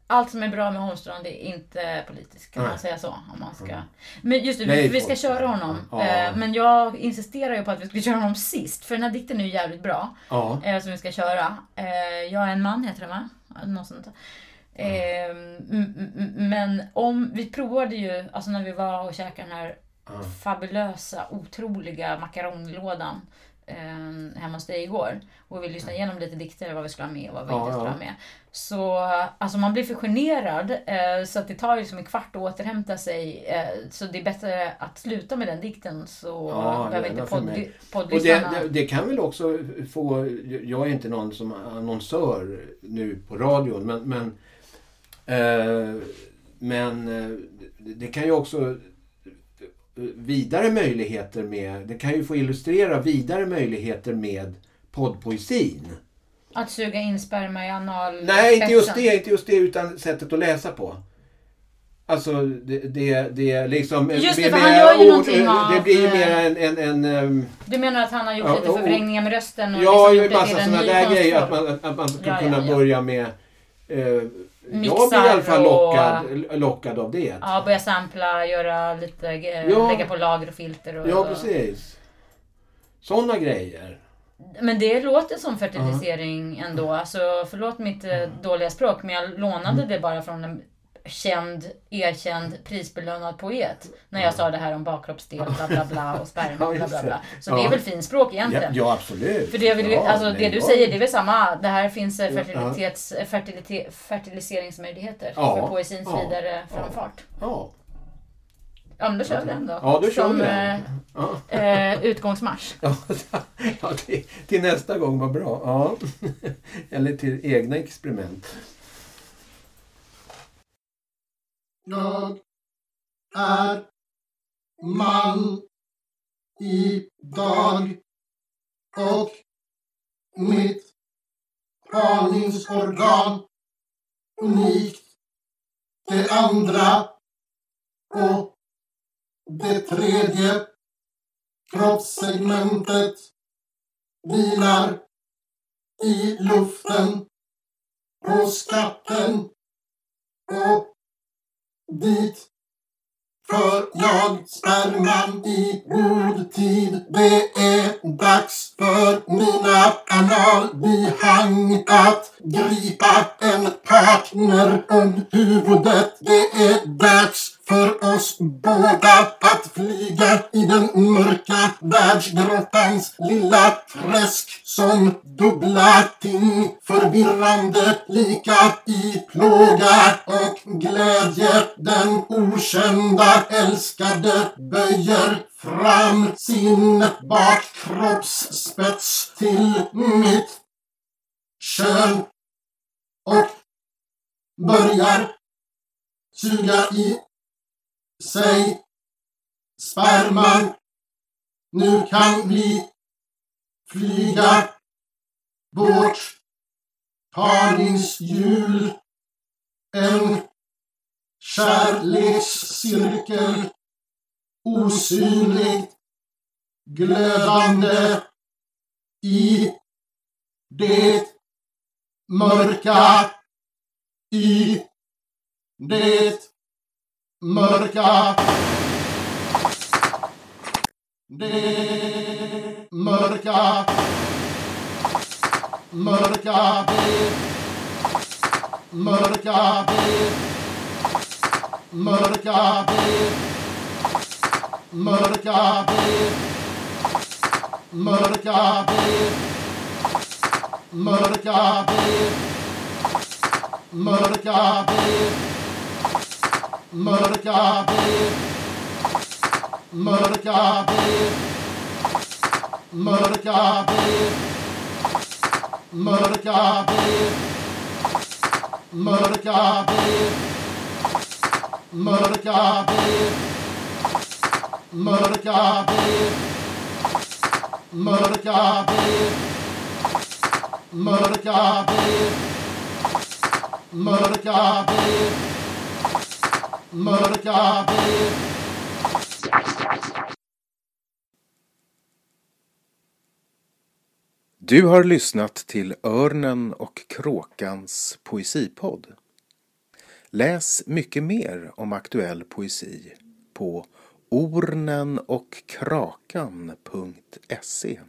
Allt som är bra med Holmstrand är inte politiskt, kan Nej. man säga så? Om man ska... Men just det, Nej, vi, vi ska köra honom. Ja. Eh, Men jag insisterar ju på att vi ska köra honom sist, för den här dikten är ju jävligt bra. Ja. eh, Som vi ska köra. Eh, Jag är en man, heter den va? Något sånt. Eh, m- m- Men om, vi provade ju, alltså när vi var och käkade den här Ja. fabulösa, otroliga makaronlådan eh, hemma hos dig igår. Och vi lyssnade igenom lite dikter, vad vi skulle ha med och vad vi Ja, inte skulle ja. ha med. Så alltså man blir för generad eh, så att det tar liksom en kvart att återhämta sig. Eh, så det är bättre att sluta med den dikten så Ja, behöver inte för podd, mig. Och det, poddlyssnarna... det, det kan väl också få, jag är inte någon som annonsör nu på radion, men, men, eh, men eh, det kan ju också vidare möjligheter med, det kan ju få illustrera vidare möjligheter med poddpoesin. Att suga in sperma i anal... Nej, inte just det, inte just det, utan sättet att läsa på. Alltså det, det, det liksom... Just det, för han gör ju ord, någonting Det av, blir ju eh, mer en... en, en ehm, Du menar att han har gjort Ja, lite förvrängningar med rösten och Ja, liksom det massa sådana där grejer. Att man, att man ska ja, kunna ja. börja med... Eh, jag Mixar blir i alla fall och- lockad, lockad av det. Ja, börja sampla, göra lite, eh, Ja. lägga på lager och filter och... Ja, precis. Sådana grejer. Men det låter som fertilisering ändå. Alltså, förlåt mitt eh, dåliga språk, men jag lånade Mm. det bara från en känd, erkänd, prisbelönad poet. När jag sa det här om bakkroppsdel, bla bla bla och sperma, <laughs> bla bla bla. Så det är väl fint språk Ja, egentligen. ja absolut. För det, vill, ja, alltså, det du säger, det är väl samma. Det här finns eh, fertilitets, fertilite, fertiliseringsmöjligheter Ja, för poesins ja, vidare framfart. Ja, Ja, men då kör vi den då. ja då kör Som vi den. Eh, eh, utgångsmarsch. <laughs> Ja, ja till, till nästa gång, vad bra. Ja. <laughs> Eller till egna experiment. Jag är man idag och mitt parningsorgan unikt det andra och det tredje kroppssegmentet vilar i luften på skatten och dit för jag sperman i god tid. Det är dags för mina analbihang att gripa en partner om huvudet. Det är dags för oss båda att flyga i den mörka världsgrottans lilla träsk som dubbla ting förvirrande lika i plåga och glädje. Den okända älskade böjer fram sin bakkroppsspets till mitt kön och börjar suga i Säg, sperman nu kan vi flyga bort. Parningshjul en kärlekscirkel osynlig glödande i det mörka i det mörka det mörka mörka det mörka det mörka det mörka det mörka det mörka det mörka det mörka det mörka det mörka det mörka det mörka det mörka det mörka det mörka det mörka det mörka det mörka det Du har lyssnat till Örnen och kråkans poesipodd. Läs mycket mer om aktuell poesi på ornenochkrakan.se